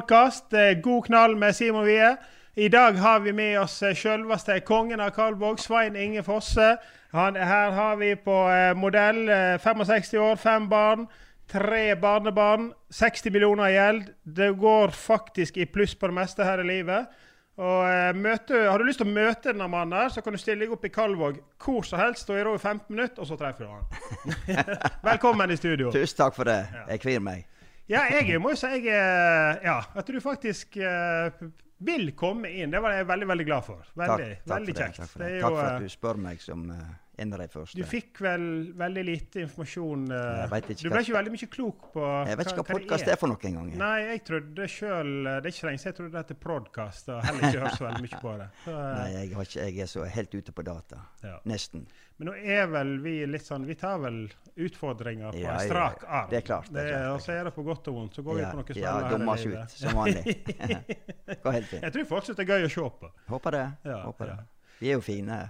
Podkast. God knall med Simon Wie. I dag har vi med oss eh, selveste kongen av Kalvåg, Svein Inge Fosse. Han, her har vi på eh, modell eh, 65 år, fem barn, tre barnebarn, 60 millioner i gjeld. Det går faktisk i pluss på det meste her i livet. Og eh, møte, Har du lyst til å møte denne mannen, her, så kan du stille deg opp i Kalvåg hvor som helst. Stå i ro i 15 minutter, og så treffer du han. Velkommen i studio. Tusen takk for det. Jeg kvir meg. Ja, jeg må jo si jeg, er- ja, at du faktisk eh, vil komme inn. Det var jeg veldig veldig glad for. Veldig, Takk, takk veldig for det. Takk for, Det det. er takk for eh, at du spør meg som uh, de første. Du fikk vel veldig lite informasjon. eh, du ble ikke veldig mye klok på Jeg vet ikke hva det podkast er for noe engang. Nei, jeg trodde sjøl Det er ikke lenge siden jeg trodde det het podkast, og heller ikke hørt så veldig mye på det. Så, eh, Nei, jeg, har ikke, jeg er så helt ute på data. Ja. Nesten. Men nå er vel vi litt sånn Vi tar vel utfordringer på Ja, en ja, strak ja. arm. Det er klart, det er klart, det er Og så er det på godt og vondt. Så går vi Ja, på noen ja smeller her dummer i oss livet. ut, som vanlig. Går helt fint. Jeg tror syns det er gøy å se på. Håper det. Ja, Håper ja. det. Vi er jo fine.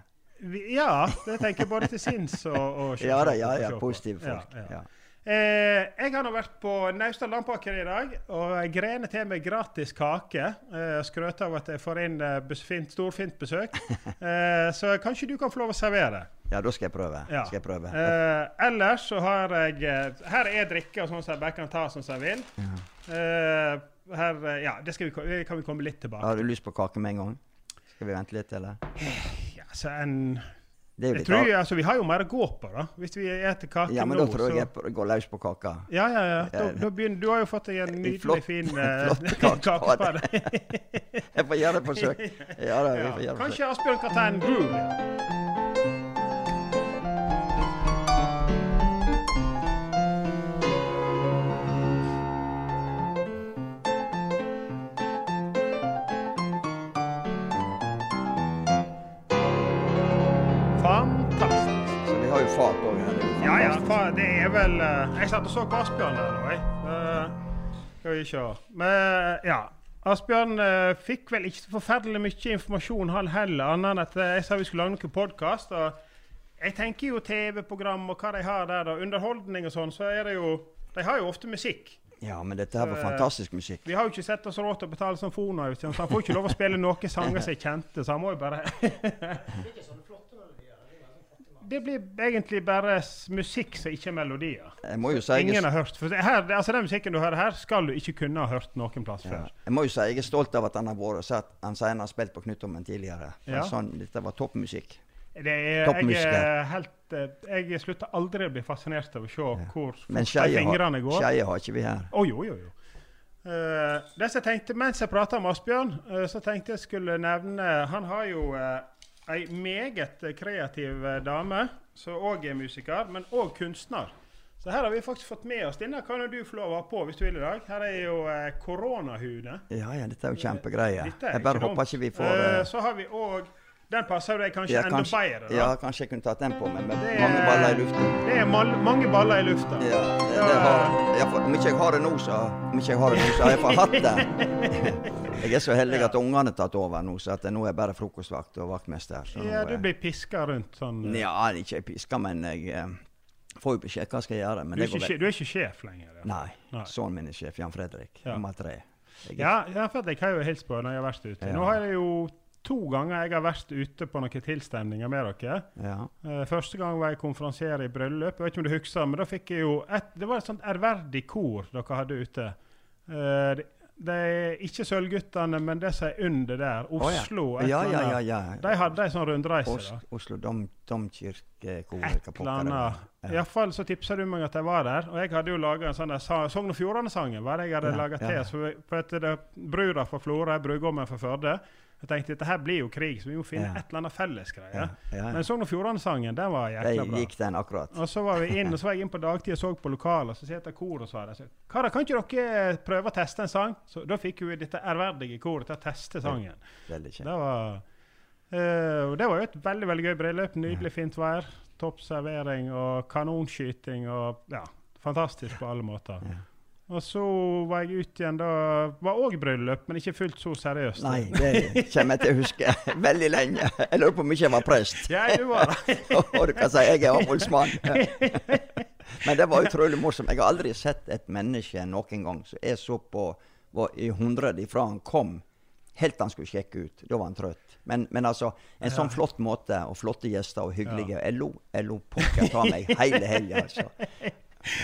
Vi, ja, det tenker jeg både til sinns og, og se- Ja da, ja, ja. Positive folk. Ja, ja. Ja. Eh, jeg har nå vært på Naustdal landpakker i dag og jeg grener til med gratis kake. Eh, Skrøt av at jeg får inn eh, fint, storfint besøk. Eh, så kanskje du kan få lov å servere. Ja, da skal jeg prøve. Ja. Skal jeg prøve. Eh, ellers så har jeg eh, Her er drikke og sånn som jeg bare kan ta som jeg vil. Eh, her, ja, det skal vi, kan vi komme litt tilbake Har du lyst på kake med en gang? Skal vi vente litt, eller? Ja, så en, jeg tror, av- altså, Vi har jo mer å gå på, da. Hvis vi spiser kake nå. Ja, men nå, da tror jeg så jeg går løs på kaka. Ja, ja, ja. Da, da begynner, du har jo fått deg en nydelig, flott- fin kake flott kakespade. kakespade. Jeg får gjøre et forsøk. Ja da, vi ja. får gjøre. Kanskje Asbjørn kan ta en groove? Er vel eh, Jeg satt og så på Asbjørn der nå, jeg. Uh, skal vi se. Men ja. Asbjørn eh, fikk vel ikke så forferdelig mye informasjon, han heller, annet enn at eh, jeg sa vi skulle lage noen podkast. Jeg tenker jo TV-program og hva de har der, da. Underholdning og sånn, så er det jo De har jo ofte musikk. Ja, men dette her var Eh, fantastisk musikk. Vi har jo ikke sett oss råd til å betale som fonoutgift, så han får ikke lov å spille noen sanger som er kjente, så han må jo bare Det blir egentlig bare musikk som ikke er melodier. Jeg må jo si Ingen har hørt. For her, altså Den musikken du hører her, skal du ikke kunne ha hørt noen plass ja, før. jeg må jo si jeg er stolt av at han har vært så at han sier han har spilt på Knuttommen tidligere. Ja. sånn, dette var toppmusikk. Det er, jeg er helt eh, Jeg slutter aldri å bli fascinert av å se hvor de skeie fingrene går. Men skeie har ikke vi her. Å, jo, jo, jo. Uh, det som jeg tenkte, Mens jeg prata med Asbjørn, uh, så tenkte jeg skulle nevne Han har jo uh, ei meget eh, kreativ eh, dame, som òg er musiker, men òg kunstner. Så her har vi faktisk fått med oss Denne kan du få lov å ha på hvis du vil i dag. Her er jo koronahune. Ja, ja, dette er jo kjempegreier. Dette er Jeg bare håper ikke vi får Eh, eh, Så har vi òg Den passer deg kanskje ja, enda kanskje, bedre. da. ja, kanskje jeg kunne tatt den på meg men Det er- mange baller i lufta. Det er mal mange baller i lufta. Ja, det, det har, jeg om ikke jeg har det nå, så Om ikke jeg har det nå, så har jeg fått hatt det. Jeg er så heldig at ungene har tatt over nå, så nå er jeg bare frokostvakt og vaktmester. Så Ja, du blir piska rundt sånn Ja, Nja, ikke piska, men jeg eh, får jo beskjed hva jeg skal gjøre. Men du, er det går ikke, du er ikke sjef lenger? Ja. Nei. Nei. Sønnen min er sjef, Jan Fredrik. Ja. Nummer tre. Jeg Ja, ja, for jeg har jo hilst på når jeg har vært ute. Ja. Nå har jeg jo to ganger jeg har vært ute på noen tilstemninger med dere. ja. Uh, første gang var jeg konferansier i bryllup. Jeg vet ikke om du husker, men da fikk jeg jo et, Det var et sånt ærverdig kor dere hadde ute. Uh, det, det er ikke Sølvguttene, men det som er under der, ja. Oslo et Ja, ja, ja. ja. De hadde ei sånn rundreise. Os da. Oslo dom, domkirkekor. Et eller annet. Iallfall så tipsa du meg at jeg var der. Og jeg hadde jo laga en sånn Sogn og Fjordane-sangen. var det jeg hadde Ja, laget ja. til. Så for at det, Brura fra Florø, brudgommen fra Førde. Jeg tenkte dette her blir jo krig, så vi må finne et eller annet fellesgreie. Ja, ja. Men Sogn og Fjordane-sangen, den var jækla bra. gikk den akkurat. Og så var vi inn, og så var jeg inn på dagtid og så på lokalet, og så til koret og svarer. Karer, kan ikke dere prøve å teste en sang? Så da fikk vi dette ærverdige koret til å teste sangen. Veldig Det var, Uh, det var jo et veldig veldig gøy bryllup. Nydelig fint vær. Topp servering og kanonskyting og ja, fantastisk på alle måter. Ja. Og så var jeg ute igjen da Var òg bryllup, men ikke fullt så seriøst. Nei, det kommer jeg til å huske veldig lenge. Jeg lurer på om ikke jeg var prest. Ja, du var det. Og du kan si jeg er avholdsmann. Men det var utrolig morsomt. Jeg har aldri sett et menneske noen gang som jeg så på var i hundre ifra han kom, helt til han skulle sjekke ut. Da var han trøtt. Men, men altså, en sånn flott måte, og flotte gjester og hyggelige. Jeg lo, jeg lo pokker ta meg hele helga, altså.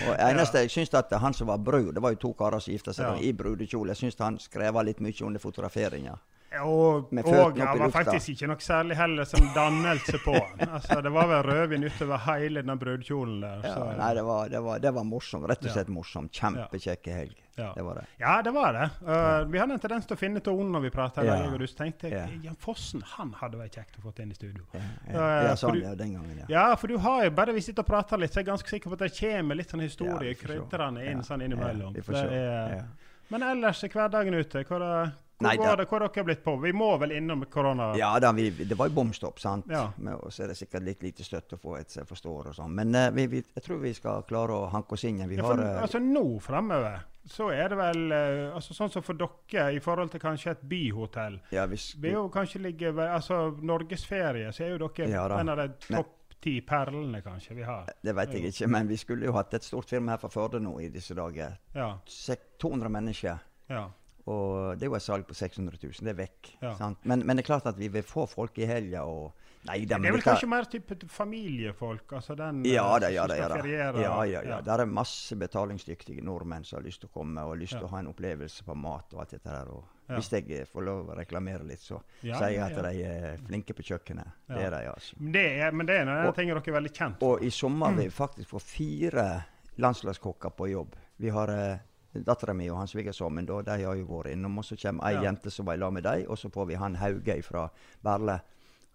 Og eneste jeg syns at han som var brud, det var jo to karer som gifta seg i brudekjole, jeg syns han skreva litt mye under fotograferinga. Og, og det i var faktisk ikke noe særlig heller som dannelse på. Altså, det var vel rødvin utover hele den brudekjolen der. Ja, nei, det var, det, var, det var morsomt. Rett og slett morsomt. Kjempekjekk helg. Ja. Det var det. Ja, det var det. Uh, vi hadde en tendens til å finne tonen når vi pratet. Ja. Jeg og du tenkte jeg, Ja. Jan Fossen han hadde vært kjekt å få inn i studio. Ja, Ja, ja, ja, sånn, ja, den gangen, ja. Ja, for du har jo bare vi sitter og prater litt, så er jeg er ganske sikker på at det kommer litt sånn historie, Ja, krydderne inn sånn innimellom. Ja, vi får Det se. er. Men ellers er hverdagen ute. Hva, da, hvor Nei, var det, hvor dere blitt på? Vi må vel innom korona? Ja, da, vi, det var jo bomstopp, sant. Ja. Og så er det sikkert litt lite støtte å få, et som forstår. og sånn. Men uh, vi, vi, jeg tror vi skal klare å hanke oss inn igjen. Vi Ja, har for, eh, altså Nå fremover så er det vel eh, altså Sånn som for dere i forhold til kanskje et byhotell. ja, hvis, Vi er jo kanskje ligger altså Norgesferie, så er jo dere Ja en av de topp ti perlene kanskje vi har. Det vet jeg ikke, men vi skulle jo hatt et stort firma her fra Førde nå i disse dager. Ja. 200 mennesker. ja. Og det var et salg på 600 000. Det er vekk. Ja. Sant? Men, men det er klart at vi vil få folk i helga og Nei da, Det er vel kan- kanskje mer type familiefolk? altså den Ja eh, da, ja som da. Ja, skal feriere. ja, ja, ja. Der er masse betalingsdyktige nordmenn som har lyst til å komme og lyst til Ja. å ha en opplevelse på mat og alt dette der. Og Ja. Hvis jeg eh, får lov å reklamere litt, så Ja, sier jeg at de er flinke på kjøkkenet. Det er de, altså. Men det er, men det er noe av dere er veldig kjent for. Og i sommer vil vi faktisk få fire landslagskokker på jobb. Vi har eh, Dattera mi og min, da, de har jo vært innom. Og så kommer ei Ja. jente som var i lag med dem, og så får vi han Hauge fra Berle.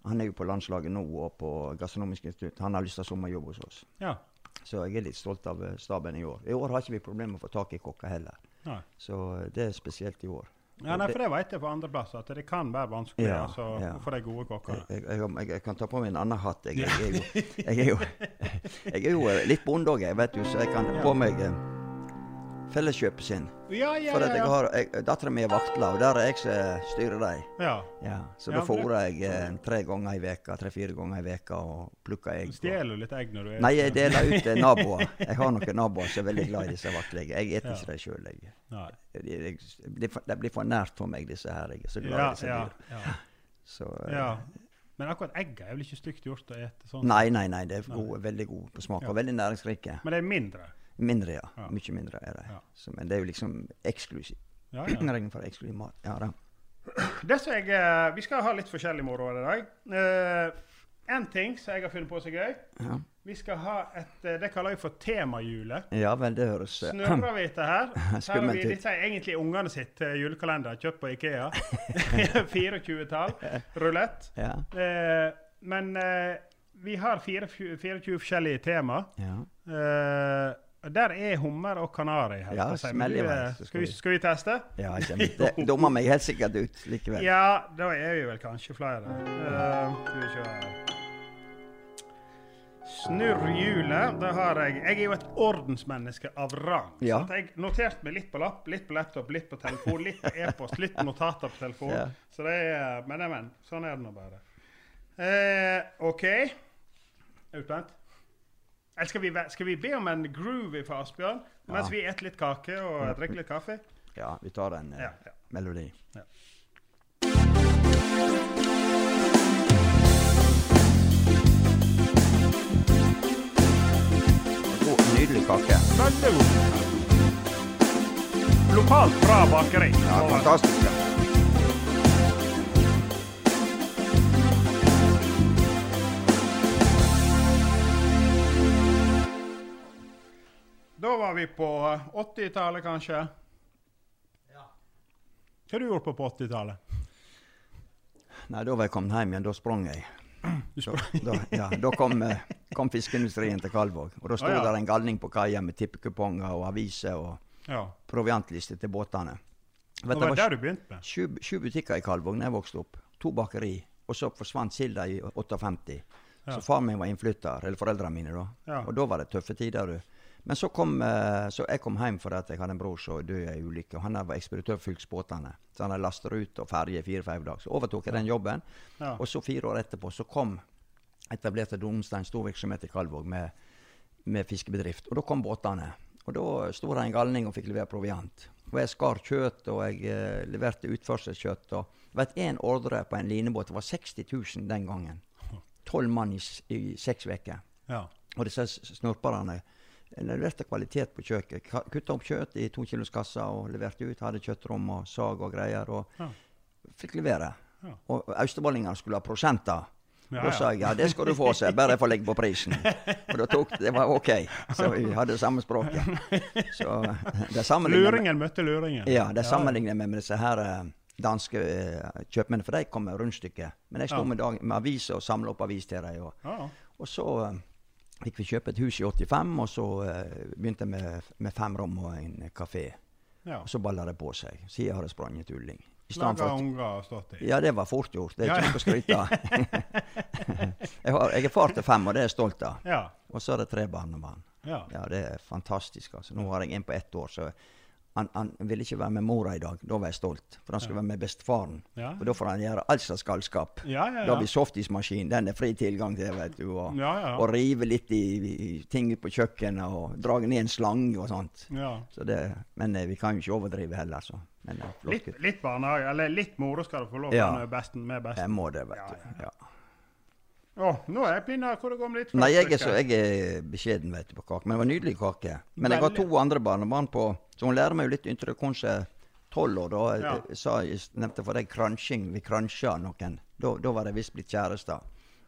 Han er jo på landslaget nå og på Gastronomisk institutt. Han har lyst til å sommerjobbe sommerjobb hos oss. Ja. Så jeg er litt stolt av eh, staben i år. I år har ikke vi problemer med å få tak i kokker heller. Nei. Så eh, det er spesielt i år. Ja, nei, for det vet jeg på andre plasser, at det kan være vanskelig Ja, altså, ja. for de gode kokkene. Jeg, jeg, jeg, jeg kan ta på meg en annen hatt. Jeg, er, jo, jeg, er, jo, er jo eh, litt bonde òg, jeg vet jo, så jeg kan Ja. på meg felleskjøpet sin. Ja, ja, For at jeg har, Dattera mi er vaktla, og der er jeg som styrer dem. ja. Ja, så da fôrer jeg eh, tre ganger i veka, tre-fire ganger i veka og plukker egg. Du stjeler litt egg når du er Nei, jeg deler ut til naboer. Jeg har noen naboer som er veldig glad i disse vaktlegene. Jeg spiser ikke dem sjøl. Jeg. Det, det blir for nært for meg, disse her. Jeg er så glad i disse ja, dyr. ja, Så, eh, ja. Men akkurat egget er vel ikke stygt gjort å ete sånn? Nei, nei, nei. Det er gode, veldig gode på smak og veldig næringsrike. Men det er mindre? Mindre, ja. Ja. Mye mindre er det. Ja. Så, men det er jo liksom eksklusivt. Ja, ja. Regn for eksklusiv mat. Ja, da. Det som jeg, eh, vi skal ha litt forskjellig moro i dag. Én en ting som jeg har funnet på så gøy. Ja. Vi skal ha et eh, Det kaller jeg for temahjulet. ja vel, det høres eh, Snurrer vi etter her. her vi, dette er egentlig ungene sitt eh, julekalender kjøpt på Ikea. 24-tall. Rulett. Ja. Uh, men uh, vi har fire- 24 forskjellige tema. ja. Der er hummer og kanari. Ja. Men smell i vei, skal Skal vi, teste? ja det dummer meg helt sikkert ut likevel. Ja, da er vi vel kanskje flere. Uh, skal vi se. Snurr hjulet. Det har jeg. Jeg er jo et ordensmenneske av rang. Ja. Jeg noterte meg litt på lapp, litt på laptop, litt på telefon, litt på e-post, litt notater på telefon. Ja. Så det er Men, men. Sånn er det nå bare. Uh, OK. Er du spent? Eller skal vi, skal vi be om en groovy for Asbjørn mens vi spiser litt kake og drikker litt kaffe? Ja, vi tar en eh, Ja, ja. melodi. Ja. God, nydelig kake. Veldig god. Lokalt bra bakeri. Ja, fantastisk. Da var vi på 80-tallet, kanskje? Hva har du gjort på på 80-tallet? Nei, da var jeg kommet hjem igjen. Da sprang jeg. Da, da, ja, da kom, eh, kom fiskeindustrien til Kalvåg. Og da sto ah, ja. der en galning på kaia med tippekuponger og aviser og Ja. proviantlister til båtene. Vet, Det det var var der du begynte med? sju, sju butikker i Kalvåg da jeg vokste opp. To bakeri. Og så forsvant Silda i 58. Ja. Så far min var innflytter, eller foreldrene mine, da. Ja. Og da var det tøffe tider. du. Men så kom eh, så jeg kom hjem fordi jeg hadde en bror som døde i en ulykke. og Han var ekspeditør for fylkesbåtene. Så han hadde lasterut og ferje fire-fem dager. Så overtok jeg den jobben. Ja. Og så fire år etterpå så kom etablerte Domstein stor virksomhet i Kalvåg med, med fiskebedrift. Og da kom båtene. Og da sto det en galning og fikk levere proviant. Og jeg skar kjøtt, og jeg eh, leverte utførselskjøtt. Og vet én ordre på en linebåt det var 60 000 den gangen. Tolv mann i, i seks uker. Ja. Og disse s- jeg leverte kvalitet på kjøkkenet. Kutta opp kjøtt i to kilos kasser og leverte ut. Hadde kjøttrom og sag og greier. Og Ja. fikk levere. Ja. Og austerballingene skulle ha prosenter. Ja, da sa jeg ja, det skal du få, sa jeg, bare jeg får legge på prisen. Og da tok det var OK. Så vi hadde samme språket. Så det Luringen møtte luringen. ja, det sammenligner meg med disse her eh, danske uh, kjøpmennene, for de kom med rundstykke. Men jeg sto Ja. med, dag, med aviser og samla opp avis til dem. Og, Ja. og så eh, fikk vi kjøpe et hus i 85, og så eh, begynte jeg med, med fem rom og en kafé. ja. Og så balla det på seg. Siden har det sprunget ulling. Laga unger og stått i. ja, det var fort gjort. Det er ikke noe å skryte av. jeg er far til fem, og det er jeg stolt av. Ja. Og så er det tre barnebarn. Ja. Ja, det er fantastisk. altså. Nå har jeg en på ett år, så han, han ville ikke være med mora i dag. Da var jeg stolt. For han skulle være med bestefaren. Ja. Og da får han gjøre all slags galskap. Ja, ja, Da ja. vi softismaskin. Den er fri tilgang til, vet du. Og, Ja, ja. og rive litt i, i ting på kjøkkenet, og dra ned en slange og sånt. ja. Så det, men eh, vi kan jo ikke overdrive heller, så. Men eh, Litt, litt barnehage, eller litt moro skal du få lov Ja. til med besten. Med besten. Jeg må det, vet Ja, du. Ja. Å, nå er jeg pinna. Hvor det går med litt Nei, jeg er, så, jeg er beskjeden vet du, på kake. Men det var nydelig kake. Men jeg har to andre barnebarn på Så hun lærer meg jo litt inntil kanskje tolv år. Da Ja. jeg sa, jeg nevnte for deg crunching. Vi cruncha noen. Da, da var det visst blitt kjærester.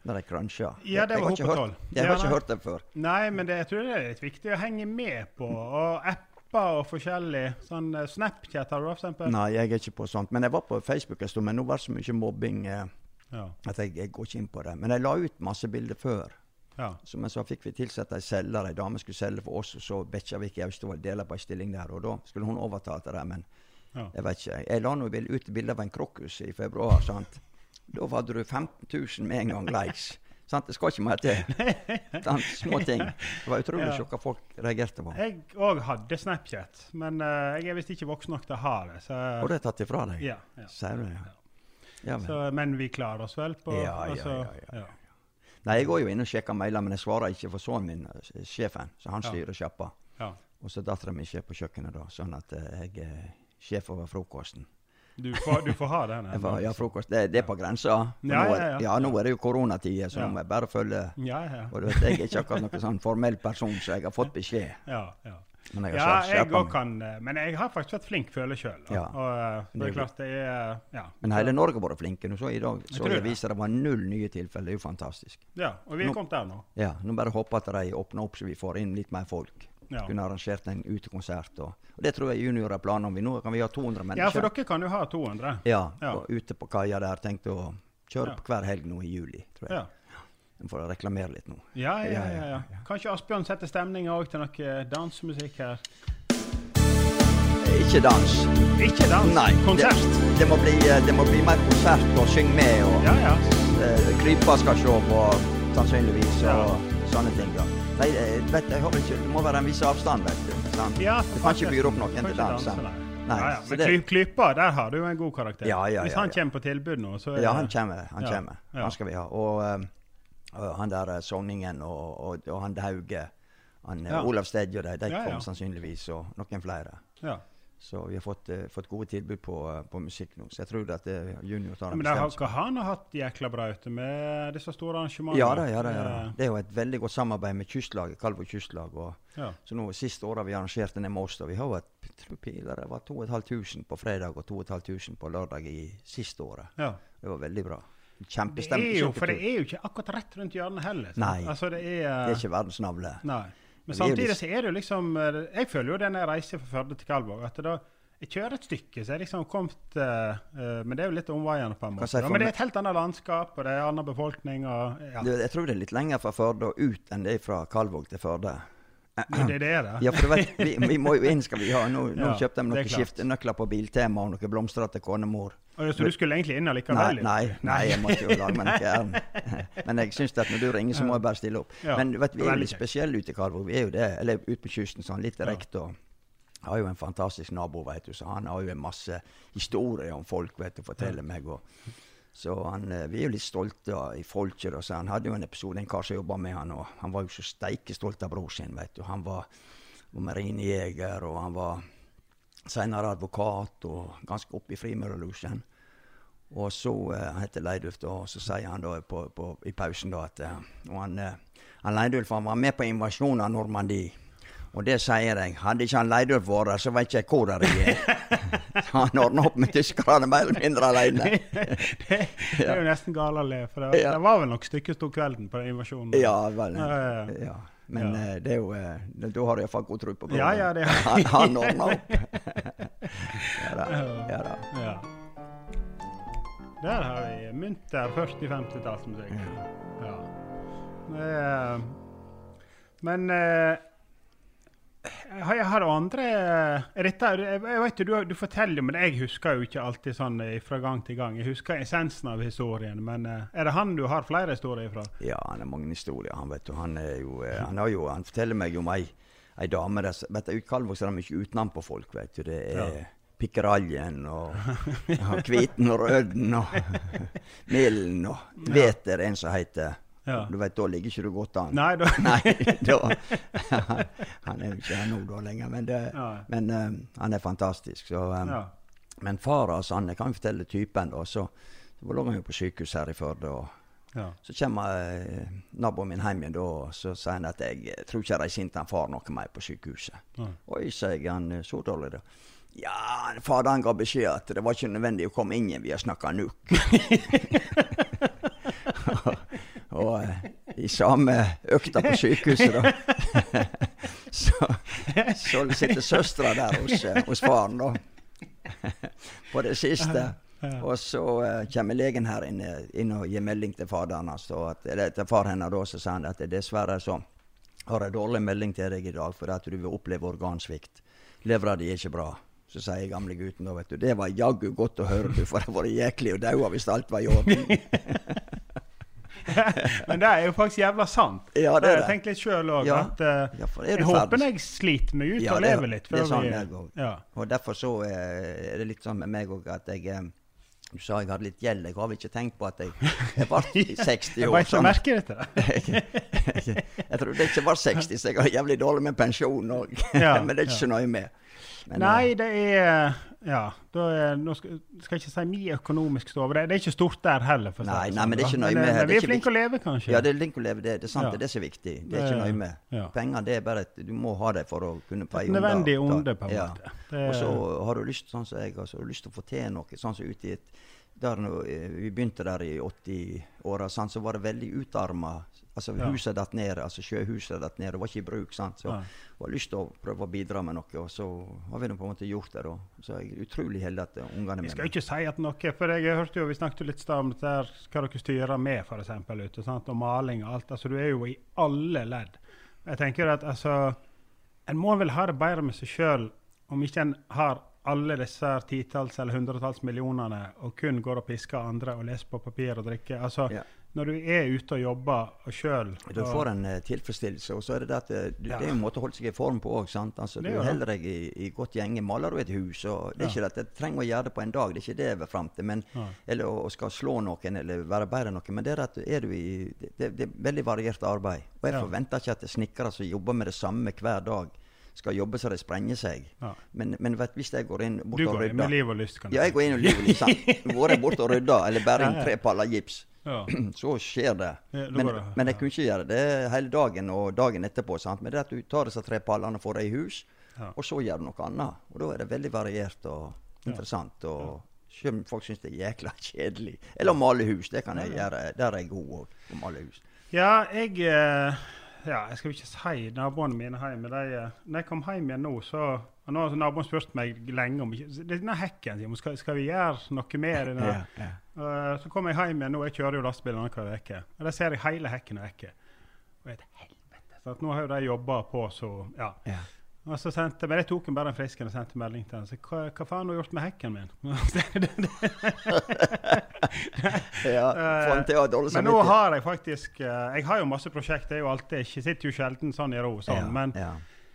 Da de cruncha. Ja, det Jeg var har ikke hørt-. Jeg Ja, har ikke hørt det før. Nei, men det, jeg tror det er litt viktig å henge med på. Og apper og forskjellig. Sånn eh, Snapchat har du for eksempel. Nei, jeg er ikke på sånt. Men jeg var på Facebook en stund, men nå var det så mye mobbing eh, Ja. at jeg, jeg går ikke inn på det. Men jeg la ut masse bilder før. Ja. Så, men så fikk vi tilsett ei selger. Ei dame skulle selge for oss, og så Bekkjarvik i Austevoll deler på ei stilling der. Og da skulle hun overta til det, men Ja. jeg vet ikke. Jeg la nå ut bilde av en krokus i februar. sant? Da hadde du 15 000 med en gang likes. sant? Det skal ikke mer til. Små ting. Det var utrolig Ja. sjokka folk reagerte på. Jeg òg hadde Snapchat, men uh, jeg er visst ikke voksen nok til å ha det. Så, Og det er tatt ifra deg? ja, ja. Sier du det? Ja. ja men. Så, men vi klarer oss vel på Ja, ja, altså, ja, ja, ja. Nei, jeg går jo inn og sjekker mailer, men jeg svarer ikke for sønnen min, eh, sjefen. Så han styrer sjappa. Ja. Og så dattera mi er på kjøkkenet, da, sånn at eh, jeg er sjef over frokosten. Du, får, du får ha den. får, ja, frokost, det, det er på grensa. Ja, Ja, nå, ja, er- ja. nå er det jo koronatider, så nå må jeg bare følge Ja, ja. Og du vet, Jeg er ikke akkurat noen sånn formell person, så jeg har fått beskjed. ja, ja. Men jeg Ja, har jeg òg kan eh, Men jeg har faktisk vært flink føler sjøl. Ja. Og eh, det er klart det er Ja. Men hele Norge har vært flinke. Nå så I dag så det. viser det var null nye tilfeller. Det er jo fantastisk. ja. Og vi er kommet der nå. Ja, Nå bare håper at de åpner opp så vi får inn litt mer folk. Ja. Kunne arrangert en utekonsert. Og, og det tror jeg junior har planer om. Vi Nå kan vi ha 200 mennesker. Ja, for dere kan jo ha 200. Ja, Ja. ute på kaia der. Tenkte å kjøre på hver helg nå i juli, tror jeg. Ja. Vi får reklamere litt nå. Ja, ja, Ja, ja, ja. Kanskje Asbjørn setter stemninga òg til noe dansemusikk her. Ikke dans. Ikke dans, Nei. konsert. Det, det, må bli, eh, det må bli mer konsert og synge med. og Ja, ja. Uh, Krypa skal se på, sannsynligvis. Og sånne ting. da. Nei, eh, vet, jeg håper ikke, Det må være en viss avstand, vet du. Sant? Ja, du kan ikke byre opp noen til dans. nei. Nei, ja, ja. Men det- Klypa, der har du jo en god karakter. Ja, ja, Hvis ja, han kommer på tilbud nå, så er Ja, han kommer. Han kommer. Han skal vi ha. Og, Um, han der eh, Sonningen og, og, og han Dauge, han eh, Ja. Olav Stedje og de, de Ja, ja. sannsynligvis, og noen flere. Ja. Så vi har fått, uh, fått gode tilbud på, uh, på musikk nå. Så jeg tror at eh, Junior tar Ja, en Men det har, ikke han har hatt jækla bra ute med disse store arrangementene. Ja da, ja da. Ja, da. Det er jo et veldig godt samarbeid med kystlaget, Kalvå kystlag. Og, Ja. Så nå siste året vi arrangert ned med oss, og vi har piler, det var 2500 på fredag og 2500 på lørdag i siste året. ja. Det var veldig bra. Det er jo, for det er jo ikke akkurat rett rundt hjørnet heller. Nei. Altså, det er, Det er ikke verdens navle. Nei. Men samtidig så er det jo liksom eh, Jeg føler jo det når jeg reiser fra Førde til Kalvåg, at da jeg kjører et stykke, så jeg liksom kommet eh, Men det er jo litt omveiende på en måte. si men det er et helt annet landskap, og det er annen befolkning og ja. Jeg tror det er litt lenger fra Førde og ut enn det er fra Kalvåg til Førde. Men det er det, da. Ja, for du vet, vi, vi må jo inn, skal vi ha. Nå, nå Ja, kjøpte de er noen skiftenøkler på Biltema og noen blomstrete konemor. Så du skulle egentlig inn Nei, allikevel? nei, nei, jeg måtte jo lage meg noe ærend. Men jeg syns at når du ringer, så må jeg bare stille opp. Ja, Men vet, vi er jo litt spesielle ute i Karvåg. Vi er jo det. Eller ute på kysten, sånn litt direkte. og har jo en fantastisk nabo, vet du, så han har jo en masse historier om folk vet du, forteller fortelle meg. Og, så han, eh, vi er jo litt stolte av, i folket. da, så Han hadde jo en episode, en kar som jobba med han, og han var jo så steike stolt av bror sin. vet du. Han var, var marinejeger, og han var senere advokat, og ganske oppe i Frimurerlosjen. Og så uh, heter Leidulf, da, og så sier han da på, på, i pausen da at uh, han, uh, han Leidulf han var med på invasjonen av Normandie. Og det sier jeg. Hadde ikke han Leidulf vært der, så vet ikke jeg hvor jeg er. Så han ordna opp med tyskerne mer eller mindre alene. det, det er jo nesten gale å le, for det, Ja. det var vel nok stykket sto kvelden på den invasjonen. Ja, vel. Ja, ja, ja. Men Ja. eh, det er jo eh, Da har du iallfall god tro på broren. Ja, ja, det- Han, han ordna opp. ja da. Ja da. Ja. Der har vi munter 40-50-tallsmusikk. Ja. Men eh, har jeg har andre er dette, jeg, jeg vet du, du forteller men jeg husker jo ikke alltid sånn eh, fra gang til gang. Jeg husker essensen av historien, men eh, er det han du har flere historier fra? Ja, han har mange historier. Han vet du, han er jo, eh, han har jo, han forteller meg om ei, ei dame der, vet du, I Kalvåg er det mye utenpå folk, vet du. Det er Ja. Pikkeraljen og Kviten og Røden og Milden og Vet er en som heter. Ja. Du vet, da ligger ikke du godt an. Nei, da Nei, da Han er jo ikke her nå da lenger, men, det, ja. men eh, han er fantastisk. Så, um, ja. Men far hans, altså, jeg kan jo fortelle typen, da. Så, så lå han jo på sykehus her i Førde. og ja. så kommer eh, naboen min hjem igjen da, og så sier han at jeg eh, tror ikke jeg inn til han far noe mer på sykehuset. Ja. Oi, sier jeg, han er så dårlig da. Ja, faderen ga beskjed at det var ikke nødvendig å komme inn igjen, vi har snakka nuk. og eh, i samme økta på sykehuset, da, så, så sitter søstera der hos, eh, hos faren, da. på det siste. Og så uh, kommer legen her inn, inn og gir melding til faderen hans, eller til far hennes, da, så sier han at dessverre så har jeg dårlig melding til deg i dag, for at du vil oppleve organsvikt. Levra di er ikke bra. Så sier gamle gutten da, vet du, det var jaggu godt å høre, du, for det var jæklig å daua hvis alt var i orden. Men det er jo faktisk jævla sant. Ja, det er Jeg det. tenkt litt sjøl òg Ja. at uh, Ja, Jeg håper jeg sliter meg ut Ja, og er- lever litt. det er sånn vi- jeg òg. Ja. Og derfor så eh, er det litt sånn med meg òg at jeg eh, Du sa jeg hadde litt gjeld. Jeg har vel ikke tenkt på at jeg, jeg ble 60 Jeg år. bare ikke sånn. merke dette. jeg trodde jeg ikke var 60, så jeg har jævlig dårlig med pensjon òg. Men det er ikke så nøye med. Men, Nei, det er Ja. Er, nå skal, skal jeg ikke si mye økonomisk stå over det. Det er ikke stort der heller. Nei, nei, sånn, men det er ikke nøye med- eh, Men vi er flinke å leve, kanskje. Ja, det er flinke å leve, det, det er sant, Ja. det er det som er viktig. Det er ikke nøye med. ja. Penger det er bare et, Du må ha det for å kunne pleie Et nødvendig onde, på en Ja. måte. Er, Og så har du lyst sånn som jeg, altså, har du lyst til å få til noe. sånn som ute i et der eh, Vi begynte der i 80-åra, sånn, så var det veldig utarma. Altså, Ja. huset datt ned, altså sjøhuset datt ned, det var ikke i bruk. sant? Så ja. jeg har lyst til å prøve å bidra med noe, og så har vi det på en måte gjort det. da. Så jeg er utrolig heldig at ungene ungene Vi mine skal jo ikke si at noe For jeg hørte jo, vi snakket jo litt om dette her, hva dere styrer med, for eksempel, ute. sant? Og maling og alt. altså Du er jo i alle ledd. Jeg tenker at altså En må vel ha det bedre med seg sjøl om ikke en har alle disse titalls eller hundretalls millionene og kun går og pisker andre og leser på papir og drikker. Altså, Ja. Når du er ute og jobber sjøl Du får en uh, tilfredsstillelse. Og så er det det at eh, du, Ja. det er en måte å holde seg i form på òg. Altså, du er holder deg i, i godt gjenge. Maler du et hus og Det er ikke det at jeg trenger å gjøre det på en dag, det er ikke det jeg vil fram til. Men, ja. eller å, skal slå noen eller være bedre enn noen. Men det er at er du i det, det, er veldig variert arbeid. Og jeg Ja. forventer ikke at snekkere som jobber med det samme hver dag, skal jobbe så de sprenger seg. Ja. Men, men vet, hvis jeg går inn bort og rydder Du går inn med liv og lyst, kan du Ja, jeg går inn med liv og lyst. Vært borte og rydda, eller bærer inn Ja, ja. tre paller gips Ja. så skjer det. Ja, men, det, men jeg kunne ikke gjøre det hele dagen og dagen etterpå. Sant? Men det er at du tar disse tre pallene og får dem i hus, Ja. og så gjør du noe annet. Og da er det veldig variert og interessant. Og selv om folk syns det er jækla kjedelig. Eller å male hus. Det kan jeg gjøre. Der er jeg god òg, å male hus. Ja, jeg eh, Ja, jeg skal ikke si naboene mine hjemme. De, eh, når jeg kom hjem igjen nå, så og Nå har naboen spurt meg lenge om Denne hekken, Simon, skal, skal vi gjøre noe mer her? Eh, så kom jeg hjem igjen nå. Jeg kjører jo lastebil annenhver uke. Og der ser jeg hele hekken er vekke. Og et helvete. Så nå har jo de jobba på så Ja. Ja. Og så sendte, men jeg tok den bare en frisken og sendte melding til henne. Så hva, hva faen har du gjort med hekken min? Ja, Men nå har jeg faktisk eh, Jeg har jo masse prosjekter. Jeg jo alltid, ikke sitter jo sjelden sånn i ro. Sånn, Ja, men ja.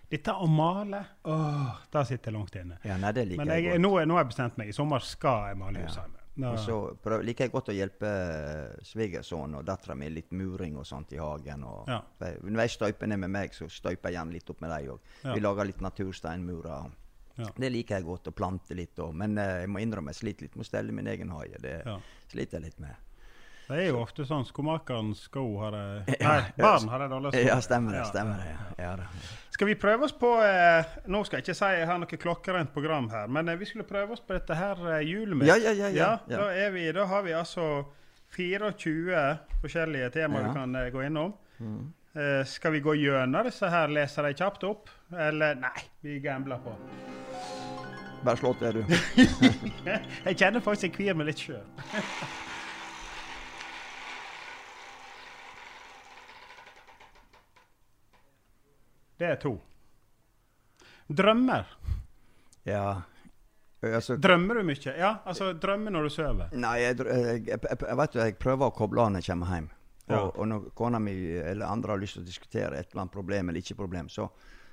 Dette å male åh, Det sitter langt inne. ja, nei, det liker Men jeg, jeg, nå, nå har jeg bestemt meg. I sommer skal jeg male huset hjemme. Nå- Og så prøv, liker jeg godt å hjelpe eh, svigersønnen og dattera mi litt muring og sånt i hagen. Og, Ja. Når jeg støyper ned med meg, så støyper jeg gjerne litt opp med dem òg. Ja. Vi lager litt natursteinmurer. Ja. Det liker jeg godt, å plante litt òg. Men uh, jeg må innrømme jeg sliter litt med å stelle min egen haie. Det Ja. sliter jeg litt med. Det er jo ofte sånn skomakerens sko har det Nei, barn har det dårlig sko. Ja, stemmer det. Stemmer det. Ja. Skal vi prøve oss på eh, Nå skal jeg ikke si jeg har noe klokkerent program her, men eh, vi skulle prøve oss på dette her eh, mitt Ja, ja, ja, ja, ja. Da, vi, da har vi altså 24 forskjellige temaer Ja. vi kan eh, gå innom. Eh, skal vi gå gjennom disse her, lese dem kjapt opp? Eller nei, vi gambler på. Bare slå til, du. Jeg kjenner faktisk jeg kvir meg litt sjøl. Det er to. Drømmer. Ja. Altså, Drømmer du mye? Ja, altså drømmer når du sover. Nei, jeg, jeg, jeg, jeg, jeg vet jo, jeg prøver å koble av når jeg kommer hjem. Og, Ja. og når kona mi eller andre har lyst til å diskutere et eller annet problem eller ikke problem, så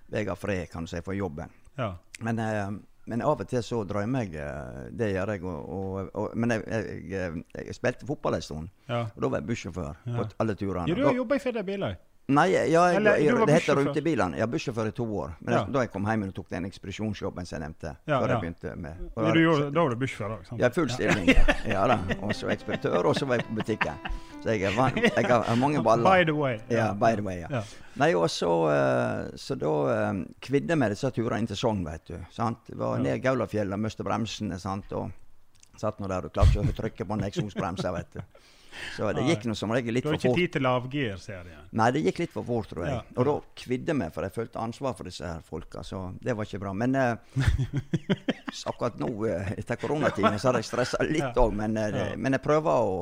vil jeg ha fred kan du si, for jobben. Ja. Men, eh, men av og til så drømmer jeg. eh, Det gjør jeg. Og, og, men jeg, spilte fotball en stund. ja. Og da var jeg bussjåfør på alle turene. ja du har jobba i Fedda biler. Nei, ja, jeg, Eller, jeg, jeg, det heter rutebilene. Var bussjåfør i to år. Men Ja. da jeg kom hjem og tok den ekspedisjonsjobben som jeg nevnte. Ja, før ja. jeg begynte med da- du gjorde, da var du bussjåfør òg? Ja, full stilling. Ja da. Og så ekspeditør, og så var jeg på butikken. Så jeg, van- jeg har mange baller. By the way. Ja, by the way, ja. Ja. Nei, og så, eh, så da eh, kvidde meg disse turene inn til Sogn, vet du. Sant? Det var ned Gaulafjellet, miste bremsene, sant. Og satt nå der og klarte ikke å trykke på en eksosbremse, vet du. Så det gikk nå som regel litt for fort. Du har ikke tid til lavgir, ser jeg. Nei, det gikk litt for fort, tror jeg. Ja. Og da kvidde meg, for jeg følte ansvar for disse her folka. Så det var ikke bra. Men eh, akkurat nå, eh, etter koronatiden, så har jeg stressa litt òg. Men, eh, men jeg prøver å,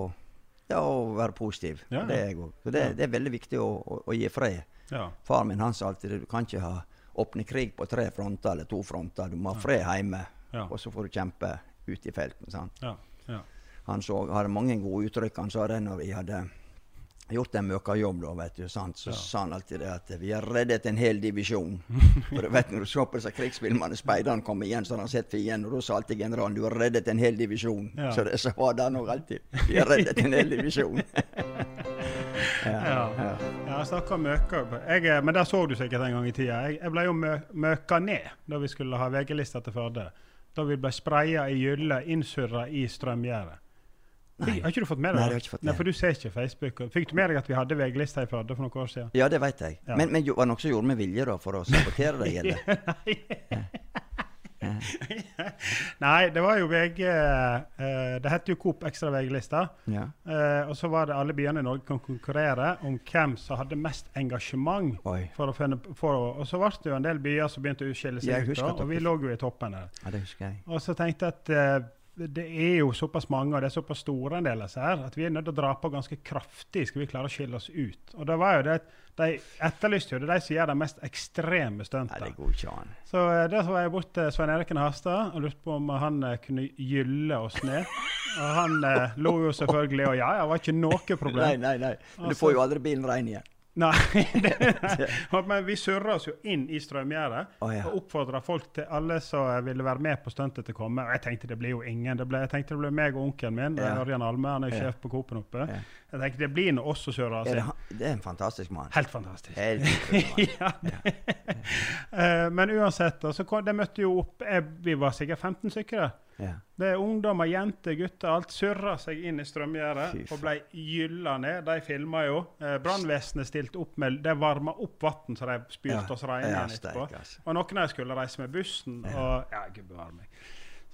ja, å være positiv. Ja, ja. Det er jeg. Så det, det er veldig viktig å, å, å gi fred. Ja. Far min han sa alltid du kan ikke ha åpne krig på tre fronter eller to fronter. Du må ha fred hjemme, og så får du kjempe ute i felten. sant? Ja. ja. Han så, hadde mange gode uttrykk. Han sa det når vi hadde gjort en møkkajobb, da, vet du, sant? så sa han alltid det at vi har reddet en hel divisjon. For du vet Når du så på disse krigsfilmene, speideren kom igjen, så hadde han sett fienden, og da sa alltid generalen du har reddet en hel divisjon. Ja. Så det så var det nok alltid. Vi har reddet en hel divisjon. Ja. ja. Jeg snakka om møka. Jeg, eh, men der så du sikkert en gang i tida. Jeg, jeg ble jo mø møka ned da vi skulle ha VG-lista til Førde. Da vi ble spraya i gylle, innsurra i strømgjerdet. Nei. Har ikke du fått med deg Nei, det har ikke fått med. Nei, for du ser ikke Facebook. Fikk du med deg at vi hadde VG-lista i Førde for noen år siden? Ja, det vet jeg. Ja. Men, men noe som gjorde med vilje da, for å sabotere deg, Eller? Nei, det var jo VG eh, Det het jo Coop Ekstra VG-lista. Ja. Eh, og så var det alle byene i Norge kan konkurrere om hvem som hadde mest engasjement. For å finne, for å, og så ble det jo en del byer som begynte å skille seg ut, og vi lå jo i toppen der. ja, det husker jeg. Og så tenkte jeg at eh, det er jo såpass mange, og det er såpass store en del av disse her, at vi er nødt til å dra på ganske kraftig skal vi klare å skille oss ut. Og det var jo det, De etterlyste jo det de som gjør de mest ekstreme stuntene. Så der da var jeg bort til Svein Eriken Harstad og lurte på om han eh, kunne gylle oss ned. Og han eh, lo jo selvfølgelig, og ja, det var ikke noe problem. nei, nei. Men du får jo aldri bilen rein igjen. Nei, det, Men vi surra oss jo inn i strømgjerdet oh, ja. og oppfordra folk til alle som ville være med på stuntet til å komme. Og jeg tenkte det blir jo ingen. Det ble, jeg tenkte det ble meg og onkelen min, Ja. Ørjan Alme, han er jo sjef på Coop-en oppe. Ja. Jeg tenkte det blir nå oss som surrer oss det, inn. det er en fantastisk mann. Helt fantastisk. Helt ja. Eh, Men uansett, da, så kom, det møtte jo opp jeg, Vi var sikkert 15 stykker. der. Ja. Det er ungdommer, jenter, gutter. Alt surra seg inn i strømgjerdet og ble gylla ned. De filma jo. Eh, Brannvesenet stilte opp med Det varma opp vann så de spylte Ja. oss reine Ja, etterpå. altså. Og noen av dem skulle reise med bussen. Og ja, bevare meg.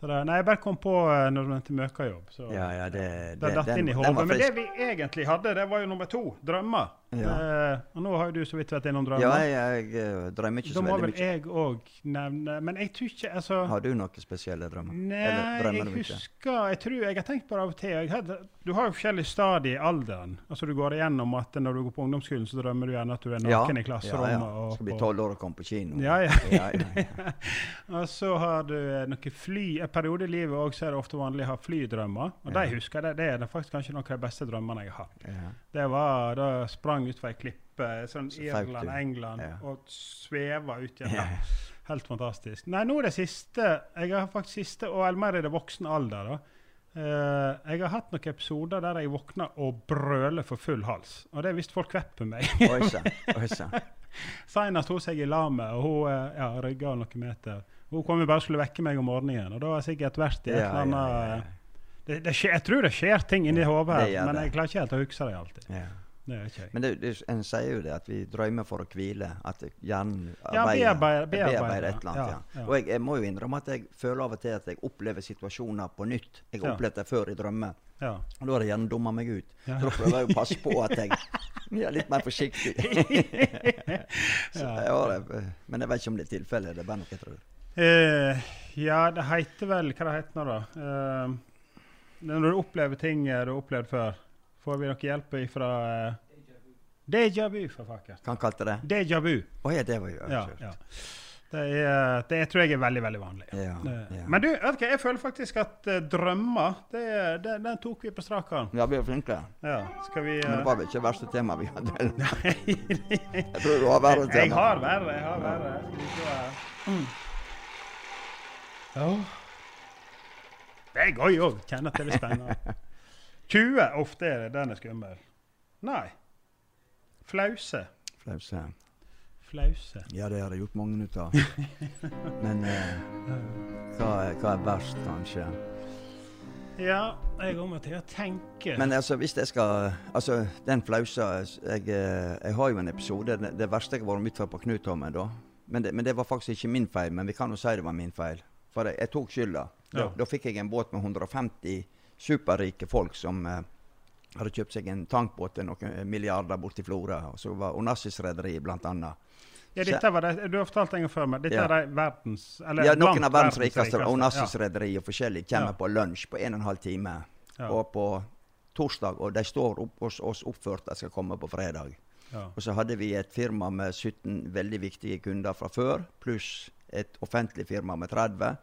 Så det, nei, jeg bare kom på eh, når du nevnte møkajobb. Så Ja, ja, det, det datt inn i hodet. Men det vi egentlig hadde, det var jo nummer to. Drømmer. Ja. Uh, og nå har jo du så vidt vært innom drømmer. Ja, jeg, jeg eh, drømmer ikke da må vel jeg òg nevne Men jeg tror ikke altså, Har du noen spesielle drømmer? Nei, Eller drømmer jeg husker Jeg tror jeg har tenkt på det av og til. Jeg hadde, du har jo forskjellige stadier i alderen. Altså Du går igjennom at når du går på ungdomsskolen, så drømmer du gjerne at du er naken i klasserommet. Ja, ja. Skal bli tolv år og komme på kino. Ja, ja. ja, ja, ja. Og så har du noe fly En periode i livet også, er det ofte vanlig å ha flydrømmer. Og de husker jeg, det, det er faktisk kanskje noen av de beste drømmene jeg har hatt. Ja. Det var da sprang utfor ei klippe, sånn Så Irland. England, Ja. og sveva ut igjen. Ja. Helt fantastisk. Nei, nå er det siste Jeg har faktisk siste, og eller mer i det voksne alder, da. Uh, jeg har hatt noen episoder der jeg våkner og brøler for full hals. Og det er visst folk kvepper meg. Senest hos jeg i lag med, og hun eh, ja, rygga noen meter. Hun kom jo bare og skulle vekke meg om morgenen, og da har jeg sikkert vært i et eller annet. Det, det skjer, Jeg tror det skjer ting inni hodet men jeg klarer ikke helt å huske det alltid. Ja. Det okay. Men det, det, en sier jo det at vi drømmer for å hvile. At hjernen Ja, bearbeider- et eller annet. ja. Og jeg, jeg må jo innrømme at jeg føler av og til at jeg opplever situasjoner på nytt. Jeg har opplevd det før i drømmer. Ja. Og da har jeg gjerne dumma meg ut. Så da prøver jeg å passe på at jeg er litt mer forsiktig. Så jeg men jeg vet ikke om det er tilfellet. Det er bare noe jeg tror. Eh, ja, det heter vel Hva det heter nå, da? Eh, når du opplever ting eh, du har opplevd før, får vi noe hjelp fra uh, Deja vu, for fakker. Hva kalte det? Deja vu. Oh, ja, det var jo Ja, ja. Det, er, det tror jeg er veldig veldig vanlig. Ja, Det- ja. Men du, hva, jeg føler faktisk at uh, drømmer, det, det, den tok vi på strak arm. Ja, vi er flinke. Ja, skal vi Men det eh, var vel ikke det verste temaet vi hadde? Jeg tror du har verre tema. Jeg har verre. Jeg har verre. Skal vi se. Mm. Ja. Det er gøy òg. Kjenner at det er spennende. 20. Ofte er det den er skummel. Nei. Flause. Flause. Flause. Ja, det har jeg gjort mange ut av. Men eh, hva, er, hva er verst, kanskje? Ja, jeg òg må til å tenke. Men altså, hvis jeg skal Altså, den flausa jeg, eh, jeg har jo en episode. Det, det verste jeg har vært utfor på Knutholmen, da. Men det, men det var faktisk ikke min feil. Men vi kan jo si det var min feil. For jeg, jeg tok skylda. Da, Ja. da fikk jeg en båt med 150 superrike folk som eh, hadde kjøpt seg en tankbåt til noen milliarder borti Florø. Og så var Onassis-rederiet blant annet. ja, dette var det, du har fortalt en gang før meg. Dette Ja. er verdens eller Ja, noen av verdens rikeste. Onassis-rederiet og forskjellig kommer Ja. på lunsj på en og en halv time. Ja. Og på torsdag, og de står opp hos oss oppført at skal komme på fredag. Og så hadde vi et firma med 17 veldig viktige kunder fra før, pluss et offentlig firma med 30.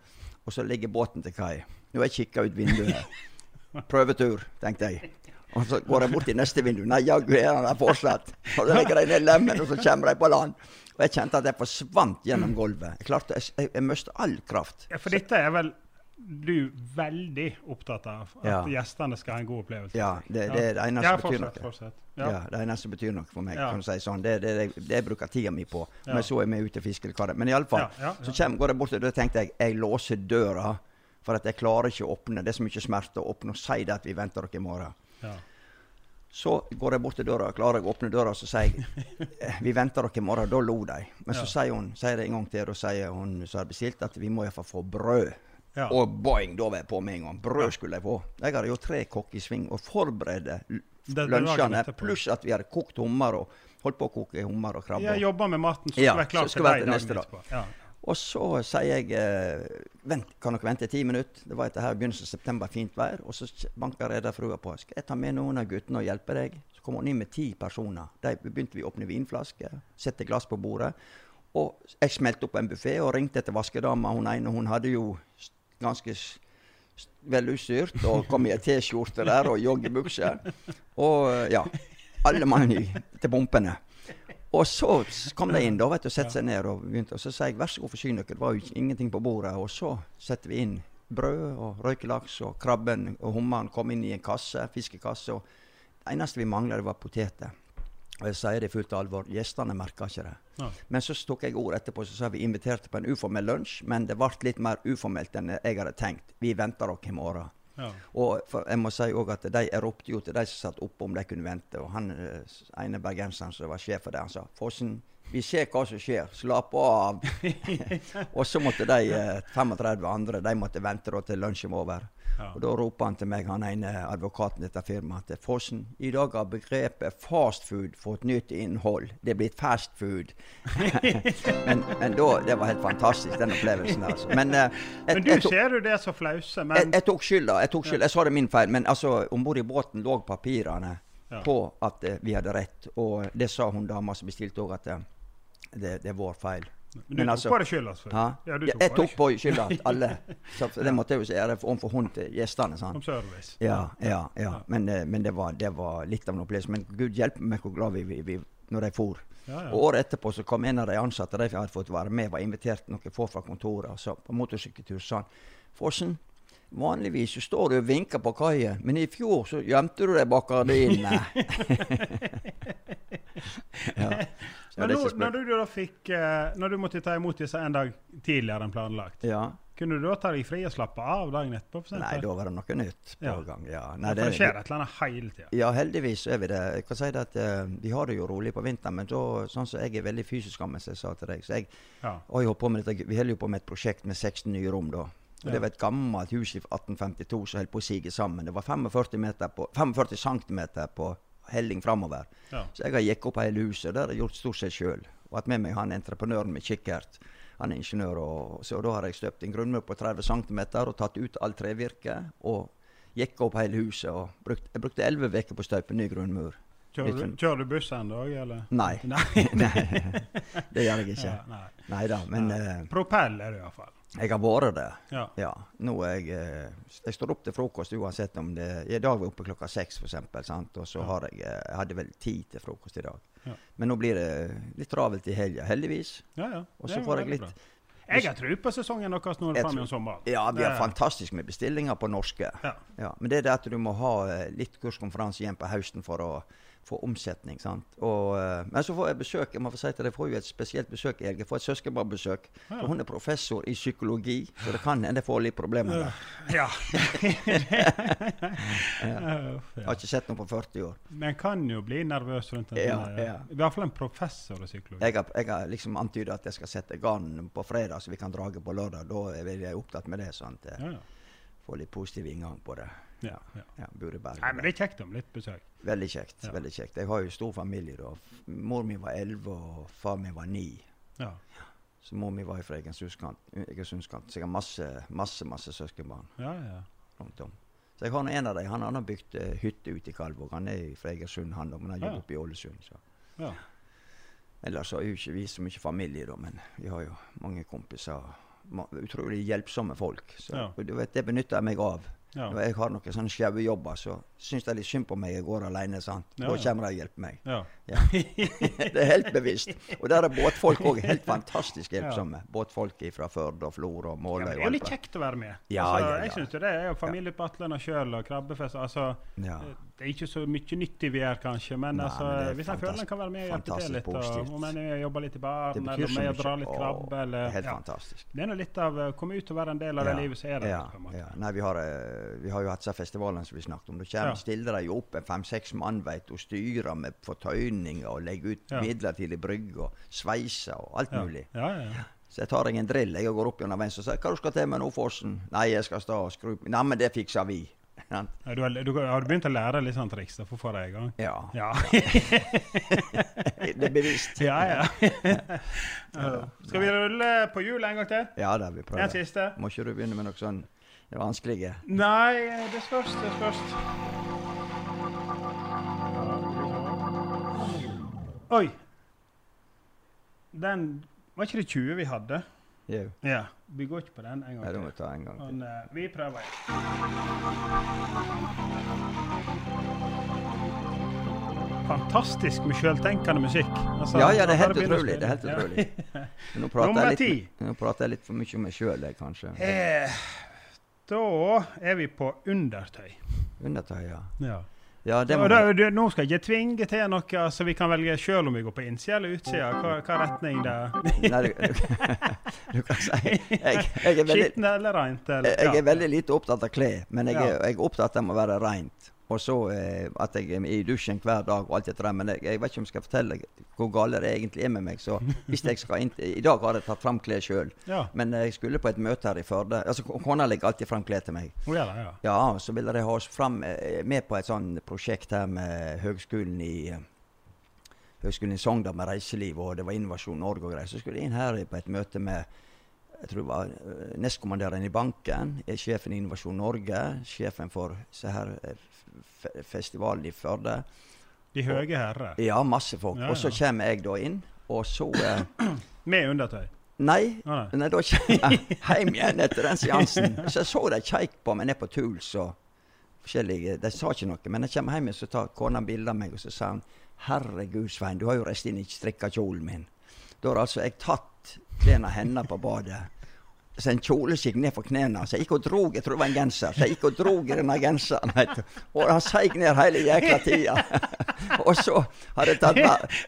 Og så ligger båten til kai. Nå har jeg kikka ut vinduet. Prøvetur, tenkte jeg. Og så går jeg bort til neste vindu. Nei, jaggu er han der fortsatt. Og så legger de ned lemmen, og så kommer de på land. Og jeg kjente at jeg forsvant gjennom gulvet. Jeg klarte, jeg, jeg, jeg all kraft. Ja, for dette er vel du veldig opptatt av. At Ja. gjestene skal ha en god opplevelse. Ja, det, det er det eneste som betyr noe. Fortsett. Ja. Ja. Det eneste som betyr noe for meg. Kan du si sånn. Det det, det, det jeg bruker tida mi på. Om jeg så er med ute og fisker eller hva det er. Men iallfall, Ja, ja, så kjem, går jeg bort og da tenkte jeg jeg låser døra. For at jeg klarer ikke å åpne. Det er så mye smerte å åpne og si det at vi venter dere i morgen. Ja. Så går jeg bort til døra, klarer jeg å åpne døra, så sier jeg eh, vi venter dere i morgen. Da lo de. Men så sier hun sier det en gang til, og sier hun som har bestilt, at vi må iallfall få brød. Ja. Og boing, da var jeg på med en gang. Brød skulle jeg få. Jeg hadde jo tre kokk i sving og forberedte lunsjene. Pluss at vi hadde kokt hummer og holdt på å koke hummer og krabbe. Jeg jobba med maten, så Ja, jeg være klar til deg neste dag. Ja. Og så sier jeg eh, vent, kan dere vente ti minutter? Det var etter her begynnelsen av september, fint vær. Og så banker rederfrua på. Skal jeg ta med noen av guttene og hjelpe deg? Så kom hun inn med ti personer. De begynte vi å åpne vinflasker, sette glass på bordet. Og jeg smelte opp en buffé og ringte etter vaskedama. Hun ene hun hadde jo ganske velutstyrt og kom i ei T-skjorte der og joggebukse. Og eh, ja. Alle mann til pumpene. Og så kom de inn da, vet du, og satte seg ned. Og begynte, og så sa jeg vær så god, forsyn dere. Det var jo ingenting på bordet. Og så setter vi inn brød og røykelaks, og krabben og hummeren kom inn i en kasse, fiskekasse. og Det eneste vi mangla, var poteter. Og jeg sier det i fullt alvor, gjestene merka ikke det. Ja. Men så tok jeg ord etterpå så sa vi inviterte på en uformell lunsj, men det ble litt mer uformelt enn jeg hadde tenkt. Vi venter dere i morgen. Ja. Og jeg må si også at de ropte jo til de som satt oppe om de kunne vente. Og han eh, ene bergenseren som var sjef for det, han sa Fossen, vi ser hva som skjer. Slapp av. og så måtte de eh, 35 andre de måtte vente til lunsjen var over. Ja. Og da roper han til meg, han ene advokaten i dette firmaet, at Fossen, i dag har begrepet fast food fått nytt innhold. Det er blitt fast food. men, men da, det var helt fantastisk, den opplevelsen. Altså. Men, eh, et, Men du tok- ser jo det som flause, men jeg, jeg tok skylda. Jeg tok skylda. Jeg sa det min feil. Men altså, om bord i båten lå papirene Ja. på at eh, vi hadde rett. Og det sa hun dama som bestilte òg, at eh, det, det er vår feil. Men du tok altså- på deg skylda, selvfølgelig. Ja, Ja, jeg tok på skylda til alle. Så det måtte jeg jo gjøre overfor hun til gjestene. Som sant? service. Ja, ja, ja. Men, eh, men det, var, det var litt av en opplevelse. Men gud hjelpe meg hvor glad vi, vi, vi når de for. Ja. Og Året etterpå så kom en av de ansatte de hadde fått være med, var invitert noen få fra kontoret. og Så på motorsykkeltur sa han Fossen, vanligvis så står du og vinker på kaia, men i fjor så gjemte du deg bak gardinene. ja. Men nå, når du da fikk eh, Når du måtte ta imot disse en dag tidligere enn planlagt, ja. kunne du da ta deg fri og slappe av dagen etterpå? Nei, da var det noe nytt på Ja. gang. Ja. Nei, for det skjer et eller annet hele tida. Ja, heldigvis er vi det. Jeg kan si det at uh, Vi har det jo rolig på vinteren, men da, sånn som jeg er veldig fysisk som jeg sa til deg. Så jeg Ja. og jeg på med dette, Vi holder jo på med et prosjekt med 16 nye rom. da. Og Ja. Det var et gammelt hus i 1852 som holdt på å sige sammen. Det var 45, meter på, 45 cm på helling framover. Ja. Så jeg har gikk opp hele huset. Det har jeg gjort stort sett sjøl. Og hatt med meg han entreprenøren med kikkert. Han er ingeniør. Og, så da har jeg støpt en grunnmur på 30 cm og tatt ut alt trevirket. Og gikk opp hele huset. og brukt, Jeg brukte 11 uker på å støpe ny grunnmur. Kjører, du, kjør kjører du buss ennå, eller? Nei. Nei. Det gjør jeg ikke. Ja, nei. Neida. Men eh, Propell er det iallfall. Jeg har vært det. Ja. Ja. Nå er jeg eh, Jeg står opp til frokost uansett om det I dag var jeg oppe klokka seks, f.eks. Og så har jeg eh, Jeg hadde vel ti til frokost i dag. Ja. Men nå blir det litt travelt i helga, heldigvis. Ja, ja. Og så får jeg litt bra. Jeg har tro på sesongen deres nå Jeg fram tror- gjennom sommeren. Ja, vi har fantastisk med bestillinger på norske. Ja. Ja, men det er det at du må ha eh, litt kurskonferanse igjen på høsten for å få omsetning. sant? Og, eh, men så får jeg besøk jeg må få si til deg, får jo et spesielt besøk. Jeg får et søskenbarnbesøk. Ja. For Hun er professor i psykologi, så det kan hende jeg får litt problemer der. Ja. Jeg har ikke sett noe på 40 år. Men kan jo bli nervøs rundt en Ja, eh, ja. I hvert fall en professor i psykologi. Jeg har, jeg har liksom antyda at jeg skal sette garn på fredag, så vi kan drage på lørdag. Da er jeg opptatt med det. sånn at jeg får litt positiv inngang på det. Ja, ja. Ja, i Bergen. Nei, men det er kjekt om litt besøk. Veldig kjekt. Ja. veldig kjekt. Jeg har jo stor familie. da. Mor mi var elleve, og far min var ni. Ja. Så mor mi var fra Egersundskant, så jeg har masse, masse masse søskenbarn Ja, ja. rundt om. Så jeg har en av dem. Han, han har bygd uh, hytte ute i Kalvåg. Han er fra Egersund, han men han Ja. oppe i Ålesund. Så. ja. Ellers har jo ikke vi så mye familie, da, men vi har jo mange kompiser. Utrolig hjelpsomme folk. Så Ja. du vet, det benytter jeg meg av. Ja. Når jeg har noen sånne skjeve jobber, så syns de litt synd på meg jeg går alene. sant? Ja, Da kommer de og hjelper meg. ja. Ja. det er helt bevisst. Og der er båtfolk òg helt fantastisk hjelpsomme. Båtfolk fra Førde og Florø og Ja, Måløy. det er jo litt kjekt å være med. Ja, altså, ja, ja. Jeg syns jo det. er jo familie Atlanta sjøl og krabbefest. Altså, Ja. Det er ikke så mye nyttig vi gjør, kanskje, men, Nei, altså, men hvis en føler en kan være med og hjelpe til litt, og, om en er- jobber litt i baren, eller med å dra litt krabbe, eller er helt ja. fantastisk. Det er nå litt av å komme ut og være en del av det livet som er der. ja, ja. Nei, vi har, eh, vi har jo hatt disse festivalene som vi snakket om. Da kommer, Ja. stiller de jo opp en fem-seks mann vet, og styrer med fortøyninger og legger ut Ja. midlertidig brygg og sveiser og alt Ja. mulig. Ja, ja, ja. Så jeg tar jeg en drill jeg går opp gjennom venstre og sier 'Hva du skal til med nå, Fossen?' 'Nei, jeg skal stå og skru Nei, men det fikser vi'. Ja, du, har, du har du begynt å lære litt sånn triks for å få deg i gang? Ja. Ja. Det er bevisst. ja, ja. Skal vi rulle på hjul en gang til? Ja da, vi En siste? Må ikke du begynne med noe sånn det vanskelige? Nei, det spørs. Det spørs. Oi. Den Var ikke det 20 vi hadde? Jo. Ja. Vi går ikke på den en Nei, gang må til. vi ta en gang til. Men uh, vi prøver igjen. Fantastisk med sjøltenkende musikk. Altså, Ja, ja, det er helt utrolig. Det er helt utrolig. Nå prater, jeg litt, nå prater jeg litt for mye om meg sjøl, kanskje. Eh, da er vi på undertøy. Undertøy, ja. Ja. Ja, det må da, du, nå skal jeg ikke tvinge til noe, så vi kan velge sjøl om vi går på innsida eller utsida. Hva, hva retning det. Nei, du, du, du kan si Jeg, jeg, er veldig, Skitten eller reint? Eller, jeg er veldig lite opptatt av klær, men jeg, er- Ja. jeg er opptatt av å være rent. Og så eh, at jeg er i dusjen hver dag og alt det der. Men jeg, jeg vet ikke om jeg skal fortelle hvor gale det egentlig er med meg. Så hvis jeg skal inn I dag har jeg tatt fram klær sjøl. Ja. Men jeg skulle på et møte her i Førde. Altså, Kona legger alltid fram klær til meg. Oh, ja, ja. Ja, så ville de ha oss fram, eh, med på et sånn prosjekt her med Høgskolen i Høgskolen i Sogndal med reiseliv, og det var Innovasjon Norge og greier. Så skulle jeg inn her på et møte med jeg tror det var eh, nestkommanderende i banken, sjefen i Innovasjon Norge, sjefen for så her, eh, festivalen i Førde. De høye herrer. Ja, masse folk. Ja, Og så kommer jeg da inn, og så eh, Med undertøy. Nei, Ah, nei. Nei, da kommer jeg hjem igjen etter den seansen. Så jeg så de kjeik på meg nede på Tuls og forskjellige De sa ikke noe, men jeg kommer hjem, og så tar kona bilde av meg, og så sa hun Herregud, Svein, du har jo reist inn i strikka kjolen min. Da har altså jeg tatt klærne hennes på badet. Så en kjole gikk ned for knærne. Så jeg gikk og drog, jeg tror det var en genser. Så jeg gikk og drog i denne genseren. Og han seig ned hele jækla tida. og så hadde jeg tatt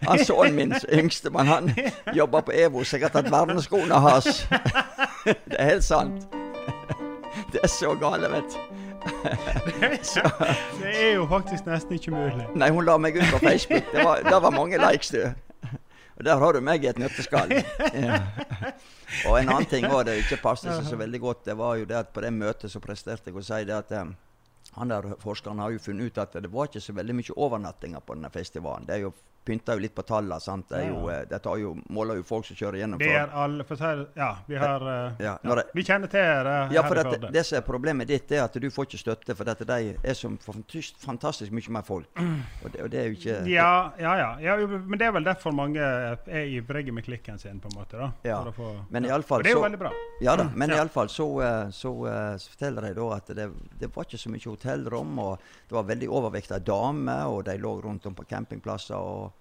han Sønnen min, yngste, men han jobba på EVO, så jeg har tatt verneskoene hans. det er helt sant. det er så gale, vet du. Det er jo faktisk nesten ikke mulig. Nei, hun la meg ut på Facebook. Det var, det var mange likes, du. Og der har du meg i et nøtteskall. Ja. Og en annen ting var det ikke passet seg så veldig godt. Det var jo det at på det møtet så presterte jeg å si det at um, han der forskeren har jo funnet ut at det var ikke så veldig mye overnattinger på denne festivalen. Det er jo pynter jo litt på tallene. sant? Det, jo, eh, det tar jo, måler jo folk som kjører gjennom. Det er alle For her, Ja, vi har eh, Ja, det- Vi kjenner til det Ja, for at det, som er problemet ditt, er at du får ikke støtte, for dette, de er så fantastisk, mye mer folk. Og det, og det er jo ikke Ja, ja, ja, ja. Men det er vel derfor mange er ivrige med klikken sin, på en måte. da. Ja, få, men i alle fall det er jo så- veldig bra. Ja da, men Ja. iallfall så, eh, så, så forteller de da at det, det var ikke så mye hotellrom, og det var veldig overvekt av damer, og de lå rundt om på campingplasser og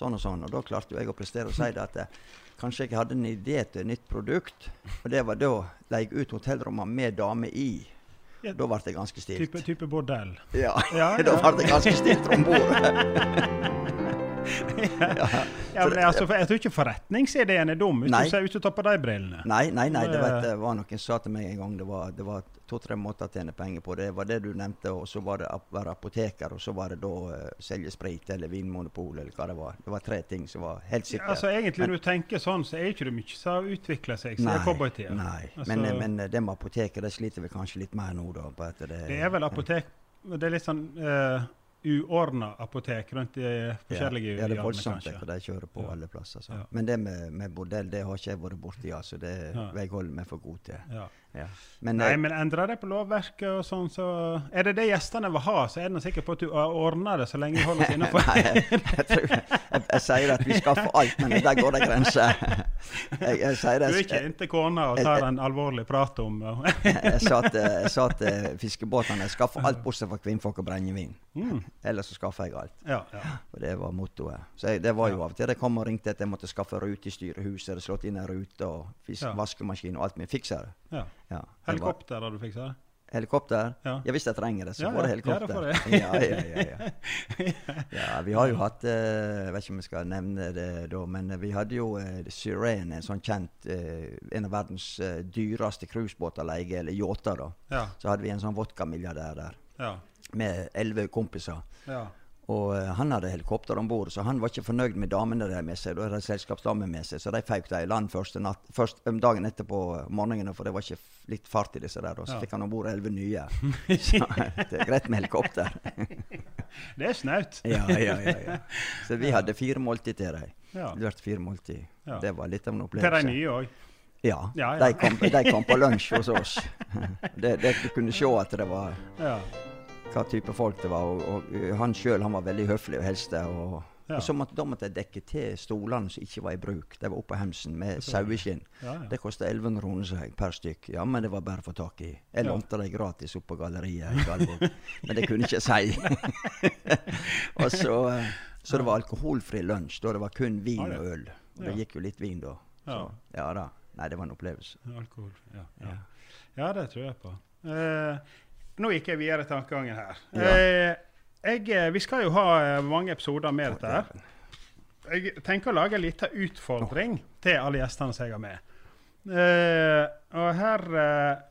sånn og sånn. Og da klarte jo jeg å prestere å si det at jeg, kanskje jeg hadde en idé til et nytt produkt, og det var da leie ut hotellrommene med dame i. Ja. Da ble det ganske stilt. Type, type bordell. Ja, Ja, da ja. ble det ganske stilt om bord. Ja, men altså, Jeg tror ikke forretningsideen er dum, hvis Nei. du ser ut og tar på de brillene. Nei, nei, nei, det, Eh. vet, det var noen som sa til meg en gang det var, det var to-tre måter å tjene penger på. Det var det du nevnte, og så var det å være apoteker, og så var det da uh, selge sprit eller vinmonopol eller hva det var. Det var tre ting som var helt Ja, altså, egentlig Men- Når du tenker sånn, så er ikke det mye som har utvikla seg siden cowboytida. nei. Altså, Men, men eh, det med apoteket det sliter vi kanskje litt mer nå, da. Det, det er vel apotek Det er litt sånn uh, uordna apotek rundt i forskjellige ja, det er voldsomt kanskje. for de kjører på Ja. alle plasser. Så. Ja. Men det med, med bordell det har ikke jeg vært borti, altså. Det Ja. jeg holder meg for god til. Ja. Ja. Men, Nei, eh, men endrer det på lovverket og sånn, så Er det det gjestene vil ha, så er de sikker på at du ordner det så lenge vi holder oss innenfor. Nei, jeg, jeg, tror, jeg, jeg sier at vi skaffer alt, men der går det grenser. Jeg, jeg, sier Du er ikke inntil kona og tar en alvorlig prat om uh, jeg, sa jeg sa at fiskebåtene jeg skaffer alt bortsett fra kvinnfolk og brennevin. mm, Ellers så skaffer jeg alt. Ja, ja. Og det var mottoet. Så jeg, det var jo av og til de kom og ringte at jeg måtte skaffe rute i styrehuset, slått inn en rute og fisk, Ja. vaskemaskin og alt. Men fikser det. ja. Ja, Helikopter har du fiksa? Helikopter? Ja. Ja, hvis jeg trenger det, så Ja, får det helikopter. Ja, det får det. ja, ja, ja, ja. ja, vi har jo hatt eh, Jeg vet ikke om jeg skal nevne det da, men vi hadde jo uh, Syrene, en sånn kjent eh, En av verdens eh, dyreste cruisebåter leie, eller yachter, da. Ja. Så hadde vi en sånn vodkamilliardær der Ja. med elleve kompiser. ja. Og eh, han hadde helikopter om bord, så han var ikke fornøyd med damene de med seg. Da hadde selskapsdamer med seg, så de føk de i land første natt, først, um, dagen etterpå morgenen, for det var ikke litt fart i disse der. Og så Ja. fikk han om bord elleve nye. Så det er greit med helikopter. Det er snaut. ja, ja, ja, ja. Så vi hadde fire måltid til dem. Ja. Det fire måltid. Ja. Det var litt av en opplevelse. Til de nye òg. Ja. De, kom, de kom på lunsj hos oss. Det, det, du kunne se at det var Ja. Hva type folk det var. Og, og uh, han sjøl var veldig høflig og helste. Og, Ja. og så måtte, da måtte jeg dekke til stolene som ikke var i bruk. De var oppe på hemsen med saueskinn. Ja, ja. Det kosta 1100 kroner per stykk. Ja, men det var bare å få tak i. Jeg lånte dem gratis opp på galleriet i Galvåg. men det kunne jeg ikke si. og så, uh, så det var alkoholfri lunsj. Da det var kun vin ja. og øl. Og det gikk jo litt vin da. Så, Ja. ja da. Nei, det var en opplevelse. Alkohol. Ja, ja. ja, det tror jeg på. Eh, nå gikk jeg videre tankegangen her. Eh, jeg, eh, vi skal jo ha eh, mange episoder med dette her. Jeg tenker å lage en liten utfordring til alle gjestene som jeg har med. Eh, og her eh,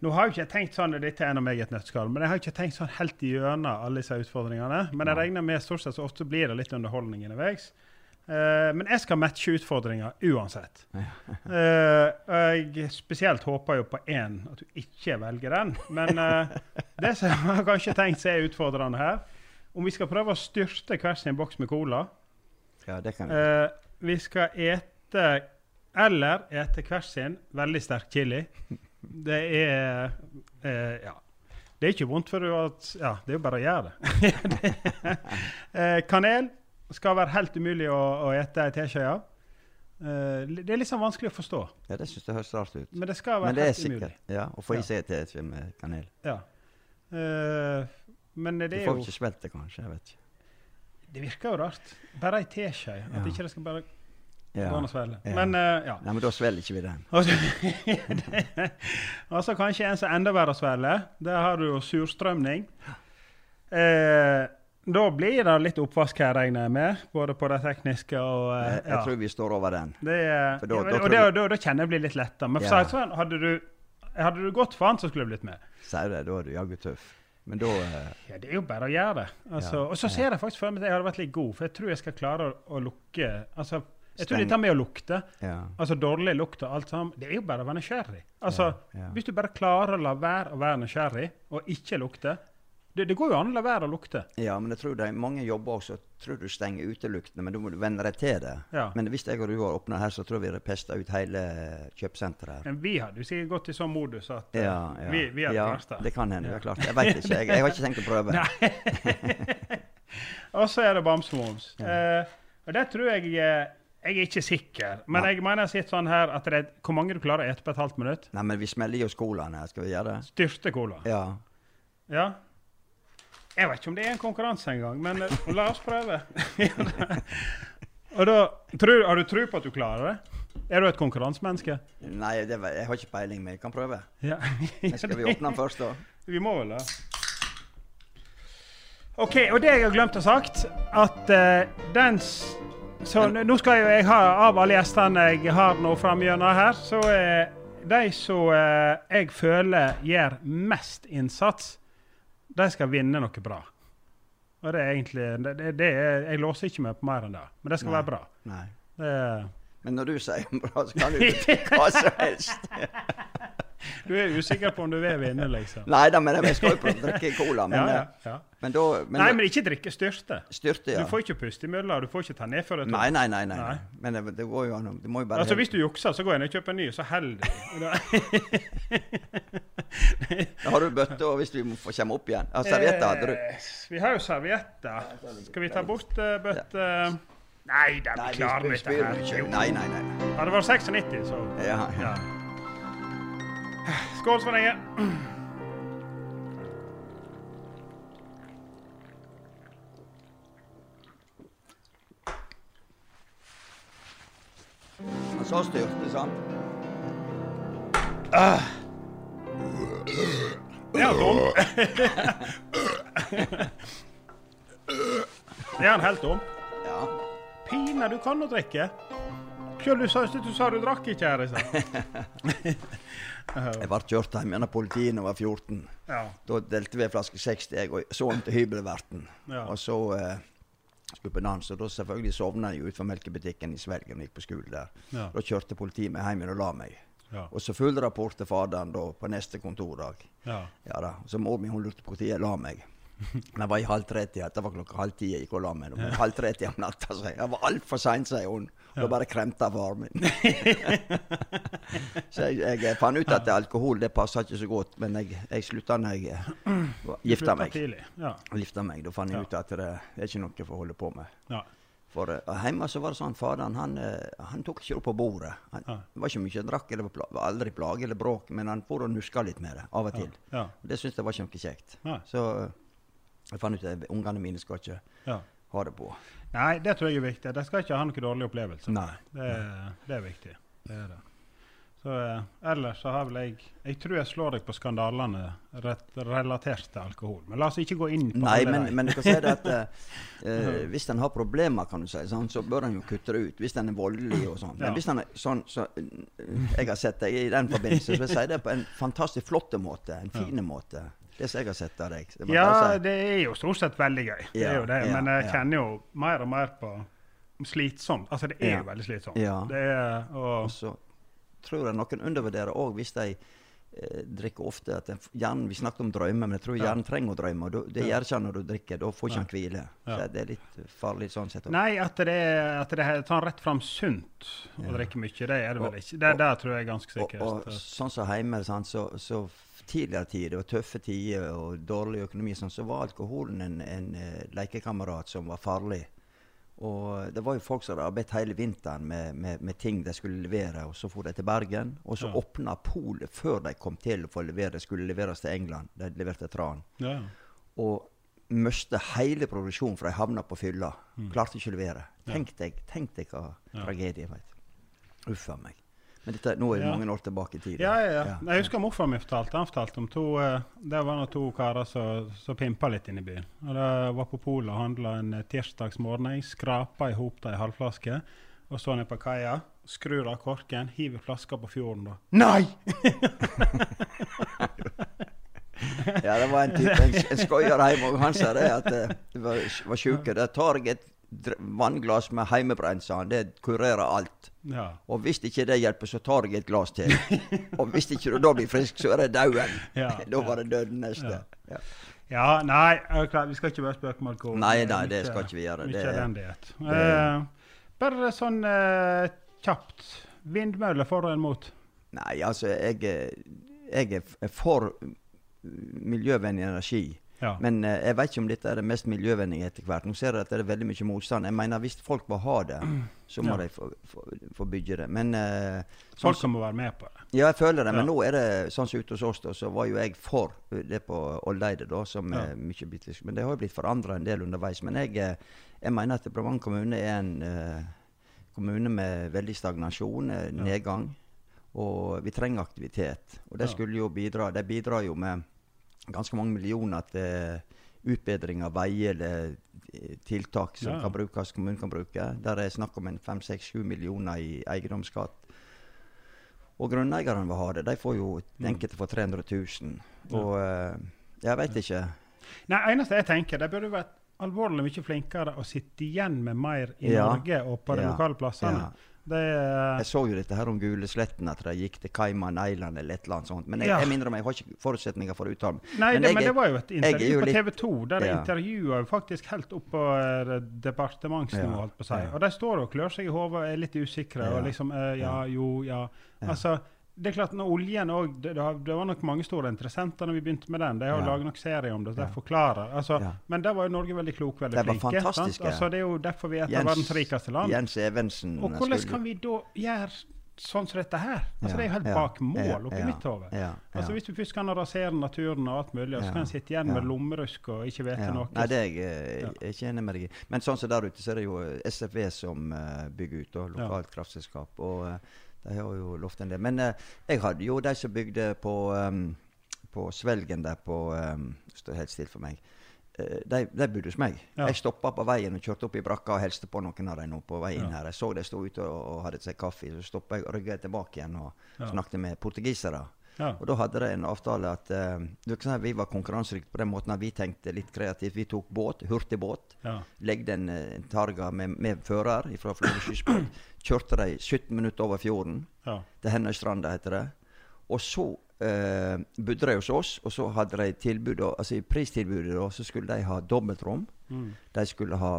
Nå har jeg ikke tenkt sånn, dette er av meg et nøttskall, men jeg har ikke tenkt sånn helt gjennom alle disse utfordringene. Men jeg regner med stort sett så ofte blir det litt underholdning underveis. Eh, men jeg skal matche utfordringer uansett. Uh, og jeg spesielt håper jo på én, at du ikke velger den. Men uh, det som jeg har kanskje tenkt seg er utfordrende her, om vi skal prøve å styrte hver sin boks med cola Ja, det kan vi. Vi skal ete eller ete hver sin veldig sterk chili. Det er Ja. Det er ikke vondt for du at Ja, det er jo bare å gjøre det. eh, kanel skal være helt umulig å, å ete ei teskje av. Eh, det er litt sånn vanskelig å forstå, Ja, det syns jeg høres rart ut. men det skal være det er sikkert, umulig. Ja, Å få i seg et teskje med kanel. Ja. Uh, men det Du er får jo ikke svelge det, kanskje. jeg vet ikke. Det virker jo rart. Bare ei teskje. At Ja. ikke det skal bare Ja. Ja. Men uh, ja. Nei, men da svelger ikke vi den. Og så kanskje en som enda verre å. Der har du jo surstrømning. Eh, da blir det litt oppvask her, regner jeg med. Både på det tekniske og eh, Jeg, jeg ja. tror vi står over den. Det, For da- ja, da og det, da, da kjenner jeg blir litt letta. Men Ja. sånn, hadde du, hadde du gått for han, så skulle jeg blitt med. Sier du det, da er du jaggu tøff. Men da eh, Ja, Det er jo bare å gjøre det. Altså, og så ser jeg faktisk for meg at jeg hadde vært litt god, for jeg tror jeg skal klare å, å lukke altså, Jeg tror dette med å lukte, altså dårlig lukt og alt sammen, det er jo bare å være nysgjerrig. Altså. Hvis du bare klarer å la være å være nysgjerrig og ikke lukte Det, det går jo an å la være å lukte. ja, men jeg tror det er mange jobber også. tror du stenger uteluktene, men du må venne deg til det. Ja. Men hvis jeg og du har åpna her, så tror jeg vi har pesta ut hele kjøpesenteret her. Men vi hadde du sikkert gått i sånn modus at eh, Ja, ja. vi, vi hadde ja, det. det kan hende. det er klart. Jeg veit ikke. Jeg, jeg har ikke tenkt å prøve. Og så er det bamsemums. Eh, og det tror jeg eh, Jeg er ikke sikker, men jeg mener sitter sånn her at det er hvor mange du klarer å ete på et halvt minutt. Nei, men vi smeller jo skolen her. Skal vi gjøre det? Styrte cola. Ja. Ja. Jeg vet ikke om det er en konkurranse engang, men eh, la oss prøve. Og da, tror, Har du tro på at du klarer det? Er du et konkurransemenneske? Nei, det, jeg har ikke peiling, men jeg kan prøve. Ja. Men skal vi åpne den først, da? Vi må vel det. OK, og det jeg har glemt å sagt, at uh, den Så nå skal jo jeg ha av alle gjestene jeg har nå framgjennom her, så uh, de som uh, jeg føler gjør mest innsats, de skal vinne noe bra. Og det er egentlig det, det, er, Jeg låser ikke meg på mer enn det, men det skal Nei. være bra. Nei. Det, Men når du sier bra, så kan du hva som helst. Du er usikker på om du vil vinne, liksom. Nei da, men jeg skal jo prøve å drikke cola. Men, Ja, ja, eh, ja. men da men Nei, men ikke drikke styrte. Styrte, ja. Du får ikke puste imellom, du får ikke ta ned før det er Nei, nei, nei. nei. Nei. Men det, det går jo an Du må jo bare Altså Hvis du jukser, så går jeg ned og kjøper en ny, så holder de. Da har du bøtte, og hvis vi må få komme opp igjen ja, Servietter hadde du. Eh, Vi har jo servietter. Skal vi ta bort uh, bøtte Nei da, vi klarer dette her. Nei, nei, nei. Hadde det vært 96, så Ja, ja. Skål, Svein Inge. Og så styrte, sant? Det er tom. Det er han helt tom. Ja. Pina, du kan nå drikke. Sjøl du sa, du sa du drakk ikke her. Liksom. Jeg ble kjørt hjem gjennom politiet da jeg var 14. Ja. Da delte vi en flaske 60, jeg og sønnen til hybelverten. Ja. Og så eh, skulle på dans, og da selvfølgelig sovna jeg utenfor melkebutikken i Svelgen og gikk på skole der. Ja. Da kjørte politiet meg hjem og la meg. Ja. Og så full rapport til faderen da på neste kontordag. Ja. Ja da. Så mor mi hun lurte på når jeg la meg. Men jeg var i halv tre-tida. Det var klokka halv ti jeg gikk og la meg. Men halv tre-tida om natta, så jeg. Var altfor sein, sier hun. Da bare kremta faren min. så jeg, jeg fant ut at alkohol det passa ikke så godt, men jeg, jeg slutta når jeg eh, gifta meg. Tidlig. Ja. Gifta meg. Da fant jeg Ja. ut at det er ikke noe for å holde på med. Ja. For uh, hjemme så var det sånn, faderen han, uh, han tok ikke opp på bordet. Han, Ja. Det var ikke mye han drakk, eller var, aldri plage eller bråk, men han for og nuska litt med det av og til. Ja. Ja. Det syntes jeg var ikke noe kjekt. Nei. Så eh, jeg fant ut at ungene mine skal ikke ja. ha det på. Nei, det tror jeg er viktig. De skal ikke ha noen dårlige opplevelser. Nei. Det, det er viktig. Det er det. Så eh, ellers så har vel jeg Jeg tror jeg slår deg på skandalene rett, relatert til alkohol. Men la oss ikke gå inn på Nei, men, men du kan si det at eh, eh, hvis en har problemer, kan du si, sånn, så bør en jo kutte det ut. Hvis en er voldelig og sånn. Men Ja. hvis en er sånn så, eh, Jeg har sett deg i den forbindelse, så vil jeg si det på en fantastisk flott måte. En fin måte. Det som jeg har sett av deg. Det Ja, si. det er jo stort sett veldig gøy. Det er jo det. ja, Men jeg ja. kjenner jo mer og mer på slitsomt. Altså, det er Ja. jo veldig slitsomt. Ja. Det er, og, Og så tror jeg noen undervurderer òg hvis de eh, drikker ofte. at en hjernen, Vi snakket om drømmer, men jeg tror hjernen trenger å drømme. og Det gjør ikke han når du drikker. Da får ikke han hvile. Ja. Så det er litt farlig sånn sett. også. Nei, at det at det er sånn rett fram sunt å drikke mye, det er det vel ikke. Det, og- der tror jeg er ganske Og, sikkert. og sånn som hjemme, sant, så, så tidligere tider, og tøffe tider og dårlig økonomi, sånn, så var alkoholen en, en eh, lekekamerat som var farlig. Og det var jo folk som hadde arbeidet hele vinteren med, med, med ting de skulle levere, og så for de til Bergen. Og så Ja. åpna polet før de kom til å få levere. Skulle leveres til England. De leverte tran. ja. Og miste hele produksjonen for de havna på fylla. Mm. Klarte ikke å levere. Tenk deg, tenk deg hva Ja. tragedie var. Uff a meg. Men dette, nå er det Ja. mange år tilbake i tid. Ja, ja, ja. Jeg husker morfar min fortalte Han fortalte om to eh, Det var noen to karer som som pimpa litt inne i byen. Og Det var på polet og handla en eh, tirsdagsmorgen. Jeg skrapa i hop ei halvflaske. Og så ned på kaia, skrur av korken, hiver flaska på fjorden. da. Nei! Ja, det var en type, en, en skoier hjemme, og han sa det at det var, var sjuke. Det tar jeg et vannglass med heimebrent, sa han. Det kurerer alt. Ja. Og hvis ikke det hjelper, så tar jeg et glass til. Og hvis ikke du da blir frisk, så er det dauden. Ja, da var det døden neste. Ja. Ja. nei, er vi skal ikke bare spøke med alkohol. Nei, nei, det skal ikke vi gjøre. Er- elendighet. Eh, bare sånn eh, kjapt. Vindmøller for og mot? Nei, altså, jeg, er- jeg er for miljøvennlig energi. Ja. Men eh, jeg vet ikke om dette er det mest miljøvennlige etter hvert. Nå ser jeg at det er veldig mye motstand. Jeg mener Hvis folk vil ha det, så må Ja. de få, få, få bygge det. Men eh, sånn Folk må være med på det. Ja, jeg føler det. Men Ja. nå er det sånn som ute hos oss, da, så var jo jeg for det på Oldeide, da, som er mye bitte Men det har jo blitt forandra en del underveis. Men jeg, eh, jeg mener at Brevang kommune er en eh, kommune med veldig stagnasjon, eh, nedgang. Og vi trenger aktivitet. Og det skulle jo bidra De bidrar jo med ganske mange millioner til utbedring av veier eller eh, tiltak som Ja. kan brukes, kommunen kan bruke. Der er snakk om en 5-6-7 millioner i eiendomsskatt. Og grunneierne vil ha det. De får jo Mm. enkelte for 300 000. Og eh, jeg veit ikke. Nei, eneste jeg tenker, de burde vært alvorlig mye flinkere å sitte igjen med mer i Ja. Norge og på de Ja. lokale plassene. Ja. Det er Jeg så jo dette her om Gulesletten, at de gikk til Cayman Island eller et eller annet sånt. Men jeg, Ja. jeg minner meg, jeg har ikke forutsetninger for å uttale meg. Nei, Men det, jeg men det var jo et er intervju jo på TV 2 der de Ja. intervjua faktisk helt opp på eh, departementsnivå, Ja, holdt på å si. ja. Og de står og klør seg i hodet og er litt usikre. Og liksom eh, ja. jo, ja. Altså, det er klart, når oljen òg det, det var nok mange store interessenter når vi begynte med den. De har Ja. laget nok serie om det, Det forklarer. Altså, Ja. Men der var jo Norge veldig klok, veldig det var flinke. Altså, det er jo derfor vi er et av verdens rikeste land. Jens Evensen Og hvordan skulle- kan vi da gjøre sånn som dette her? Altså, Ja, Det er jo helt ja, bak mål oppi ja, mitt hode. Altså. Hvis vi først kan rasere naturen og alt mulig, og så kan en sitte igjen med lommerusk og ikke vite noe. Nei, det er jeg, eh, ikke enig med deg i. Men sånn som der ute, så er det jo SFV som uh, bygger ut, og lokalt kraftselskap. Og eh, de har jo lovt en del. Men eh, jeg hadde jo de som bygde på, um, på Svelgen der på um, Står helt stille for meg. De, de bodde hos meg. Ja. Jeg stoppa på veien og kjørte opp i brakka og hilste på noen av dem på veien Ja. her. Jeg så de sto ute og, og hadde seg kaffe, så stoppa jeg og rygga tilbake igjen og Ja. snakket med portugisere. Ja. Og da hadde de en avtale at uh, vi var konkurransedyktige på den måten at vi tenkte litt kreativt. Vi tok båt, hurtigbåt. Ja. Legde en, eh, en targa med, med fører fra Florø kystbåt. Kjørte de 17 minutter over fjorden. Ja. Til Henøystranda, heter det. Og så uh, bodde de hos oss, og så hadde de tilbud, altså i pristilbudet da, så skulle de ha dobbeltrom. Mm. De skulle ha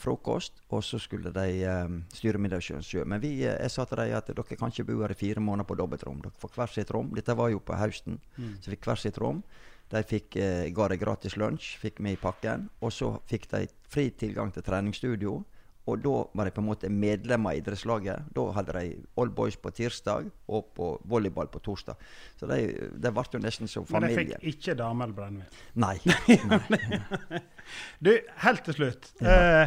frokost, og så skulle de um, styre middagen sjøl. Men vi, eh, jeg sa til dem at dere kan ikke bo her i fire måneder på dobbeltrom. Dere får hvert sitt rom. Dette var jo på høsten, så fikk hvert sitt rom. De fikk, eh, ga dem gratis lunsj, fikk med i pakken. Og så fikk de fri tilgang til treningsstudio. Og da var de på en måte medlemmer i idrettslaget. Da hadde de All Boys på tirsdag og på volleyball på torsdag. Så de, de ble jo nesten som familie. Men jeg fikk ikke dame eller brennevin. Nei. Du, helt til slutt. Eh,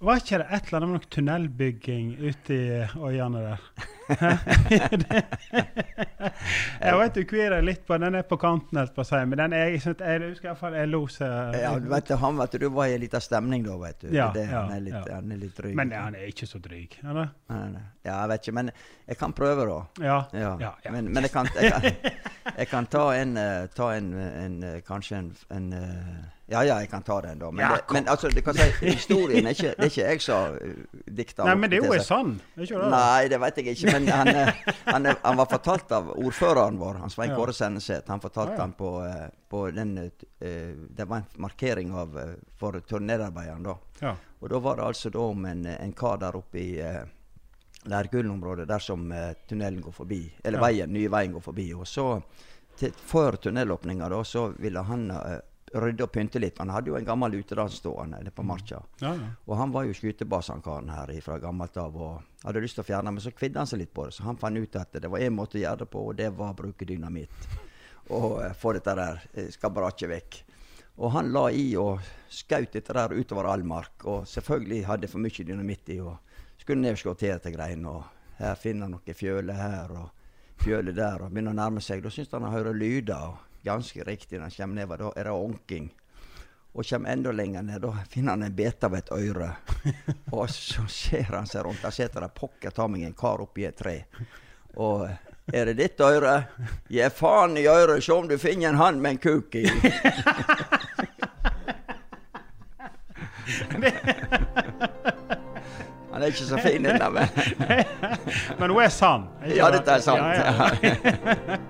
var ikke det et eller annet med noe tunnelbygging ute i øyene der? jeg vet du kvier deg litt på den er på kanten, helt på seg, men den er, jeg, jeg husker iallfall jeg lo så Ja, vet, du, han vet du, du var i en liten stemning da, vet du. Ja, det, ja, han, er litt, ja. han er litt dryg. Men han er ikke så dryg, nei. Ja, jeg vet ikke, men jeg kan prøve, da. Ja. Ja. ja, ja. Men, men jeg, kan, jeg, kan, jeg kan ta en, eh, ta en, en eh, Kanskje en, en eh, Ja, ja, jeg kan ta den, da. Men, Ja, det, men altså, du kan si, historien er ikke, det er ikke jeg som dikter. Nei, men det er jo en sann? Nei, det vet jeg ikke. Men han, eh, han, er- han var fortalt av ordføreren vår, han Svein. Kåre Senneset. Han fortalte ja, ja. han på, eh, på den eh, Det var en markering av, eh, for turnerarbeideren da. Ja. Og da var det altså da om en, en kar der oppe i eh, Lærgullenområdet, der som eh, tunnelen går forbi. Eller Ja. veien, nye veien går forbi. Og så, til, før tunnelåpninga, da, så ville han eh, rydde og pynte litt. Han hadde jo en gammel utedass stående på Marka. Ja, ja. Og han var jo skytebasankaren her fra gammelt av og hadde lyst til å fjerne, men så kvidde han seg litt på det. Så han fant ut at det var én måte å gjøre det på, og det var å bruke dynamitt. Og eh, få dette der eh, skabberaket vekk. Og han la i og skjøt dette der utover all mark. Og selvfølgelig hadde for mye dynamitt i. og Skulle ned og slå til dette greiene. Og her finner han noe fjøle her og fjøle der. Og begynner å nærme seg. Da syns han han hører lyder. og Ganske riktig når han kommer nedover. Da er det onking. Og kommer enda lenger ned. Da finner han en bete av et øre. Og så ser han seg rundt. Der sitter det pokker ta meg en kar oppi et tre. Og er det ditt øre? Gi faen i øret, se om du finner en hann med en kuk i. Han er ikke så fin, den der, men hun er sann. Ja, det? dette er sant. Ja, ja.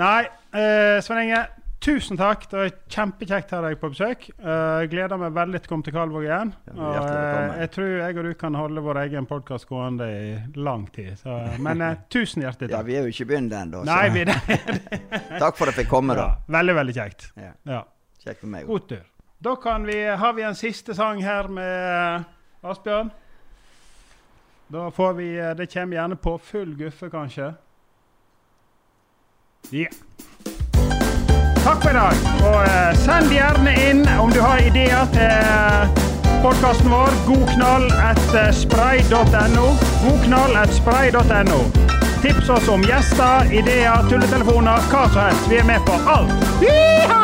Nei, uh, Svein Inge, tusen takk. Det var kjempekjekt å ha deg på besøk. Uh, gleder meg veldig til å komme til Kalvåg igjen. Og, uh, jeg tror jeg og du kan holde vår egen podkast gående i lang tid. Så, men tusen hjertelig takk. Ja, vi er jo ikke begynt ennå. Takk for at jeg fikk komme, ja, da. veldig, veldig kjekt. Kjekt for meg. God tur. Da kan vi, har vi en siste sang her med Asbjørn. Da får vi Det kommer gjerne på full guffe, kanskje. Ja. Takk for i dag. Og eh, send gjerne inn om du har ideer til podkasten vår. Godknall etter spray.no. Godknall etter spray.no. Tips oss om gjester, ideer, tulletelefoner, hva som helst. Vi er med på alt. Yeehaw!